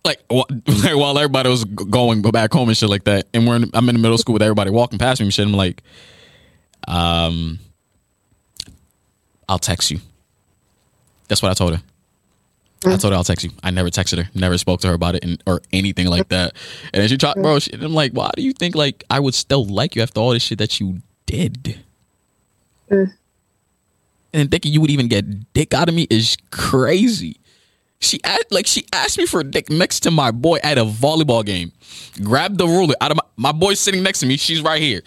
Like, wh- like while everybody was going back home and shit like that, and we're in, I'm in the middle school with everybody walking past me and shit. I'm like, um, I'll text you. That's what I told her. I told her I'll text you. I never texted her, never spoke to her about it, and, or anything like that. And then she tried, bro. She, I'm like, why do you think like I would still like you after all this shit that you did? Mm. And thinking you would even get dick out of me is crazy. She asked, like she asked me for a dick next to my boy at a volleyball game. Grabbed the ruler out of my, my boy's sitting next to me. She's right here.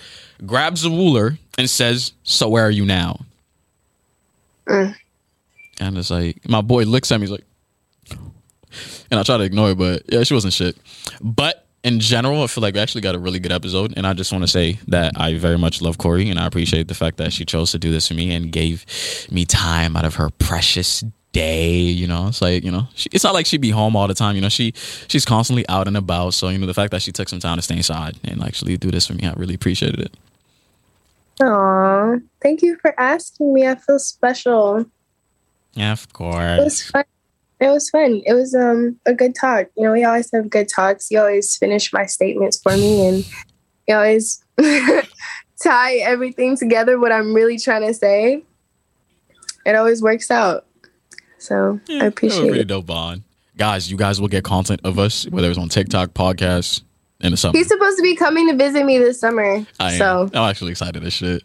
Grabs the ruler and says, "So where are you now?" Mm. And it's like my boy looks at me. He's like, and I try to ignore it, but yeah, she wasn't shit. But in general, I feel like we actually got a really good episode, and I just want to say that I very much love Kory, and I appreciate the fact that she chose to do this for me and gave me time out of her precious day. You know, it's like you know, she, it's not like she'd be home all the time. You know, she she's constantly out and about. So you know, the fact that she took some time to stay inside and actually do this for me, I really appreciated it. Aw, thank you for asking me. I feel special. Yeah, of It course. was fun. It was fun. It was um a good talk. You know, we always have good talks. You always finish my statements for me, and you always tie everything together. What I'm really trying to say. It always works out. So Yeah, I appreciate it. dope bond. Guys, you guys will get content of us, whether it's on TikTok, podcast, in the summer. He's supposed to be coming to visit me this summer. I am. so I'm actually excited as shit.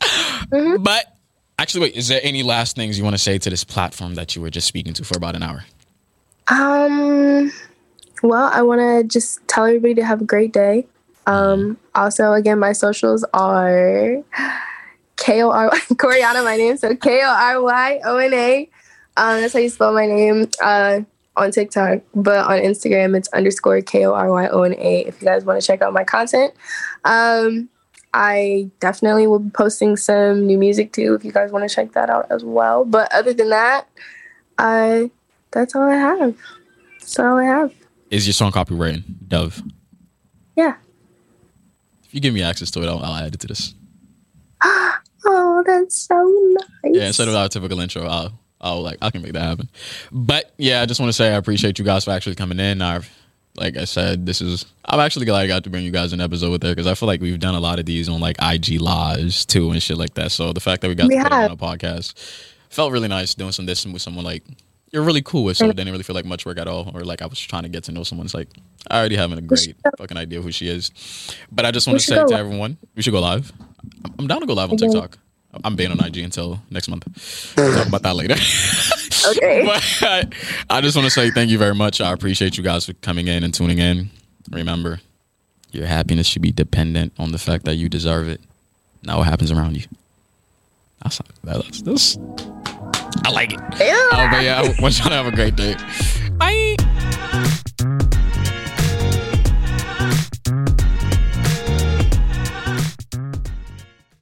Mhm. But actually, wait, is there any last things you want to say to this platform that you were just speaking to for about an hour? Um, well, I want to just tell everybody to have a great day. Um, also, again, my socials are K O R Koryana, my name. So K O R Y O N A. Um, that's how you spell my name. Uh, on TikTok, but on Instagram, it's underscore K O R Y O N A. If you guys want to check out my content, um, I definitely will be posting some new music too. If you guys want to check that out as well. But other than that, I that's all I have. That's all I have. Is your song copywritten, Dove? Yeah. If you give me access to it, I'll, I'll add it to this. Oh, that's so nice. Yeah, instead of our typical intro, I'll, I'll like I can make that happen. But yeah, I just want to say I appreciate you guys for actually coming in. I, like I said, this is I'm actually glad I got to bring you guys an episode with her because I feel like we've done a lot of these on like IG lives too and shit like that. So the fact that we got We to put it on a podcast felt really nice doing some this with someone like you're really cool with. So it didn't really feel like much work at all, or like I was trying to get to know someone. It's like I already having a great fucking idea who she is. But I just want to say to everyone, we should go live. I'm- I'm down to go live on TikTok. I'm banned on IG until next month. We'll talk about that later. Okay. but I, just want to say thank you very much. I appreciate you guys for coming in and tuning in. Remember, your happiness should be dependent on the fact that you deserve it, not what happens around you. That's that's this. I like it. Oh, but yeah, I want y'all to have a great day. Bye.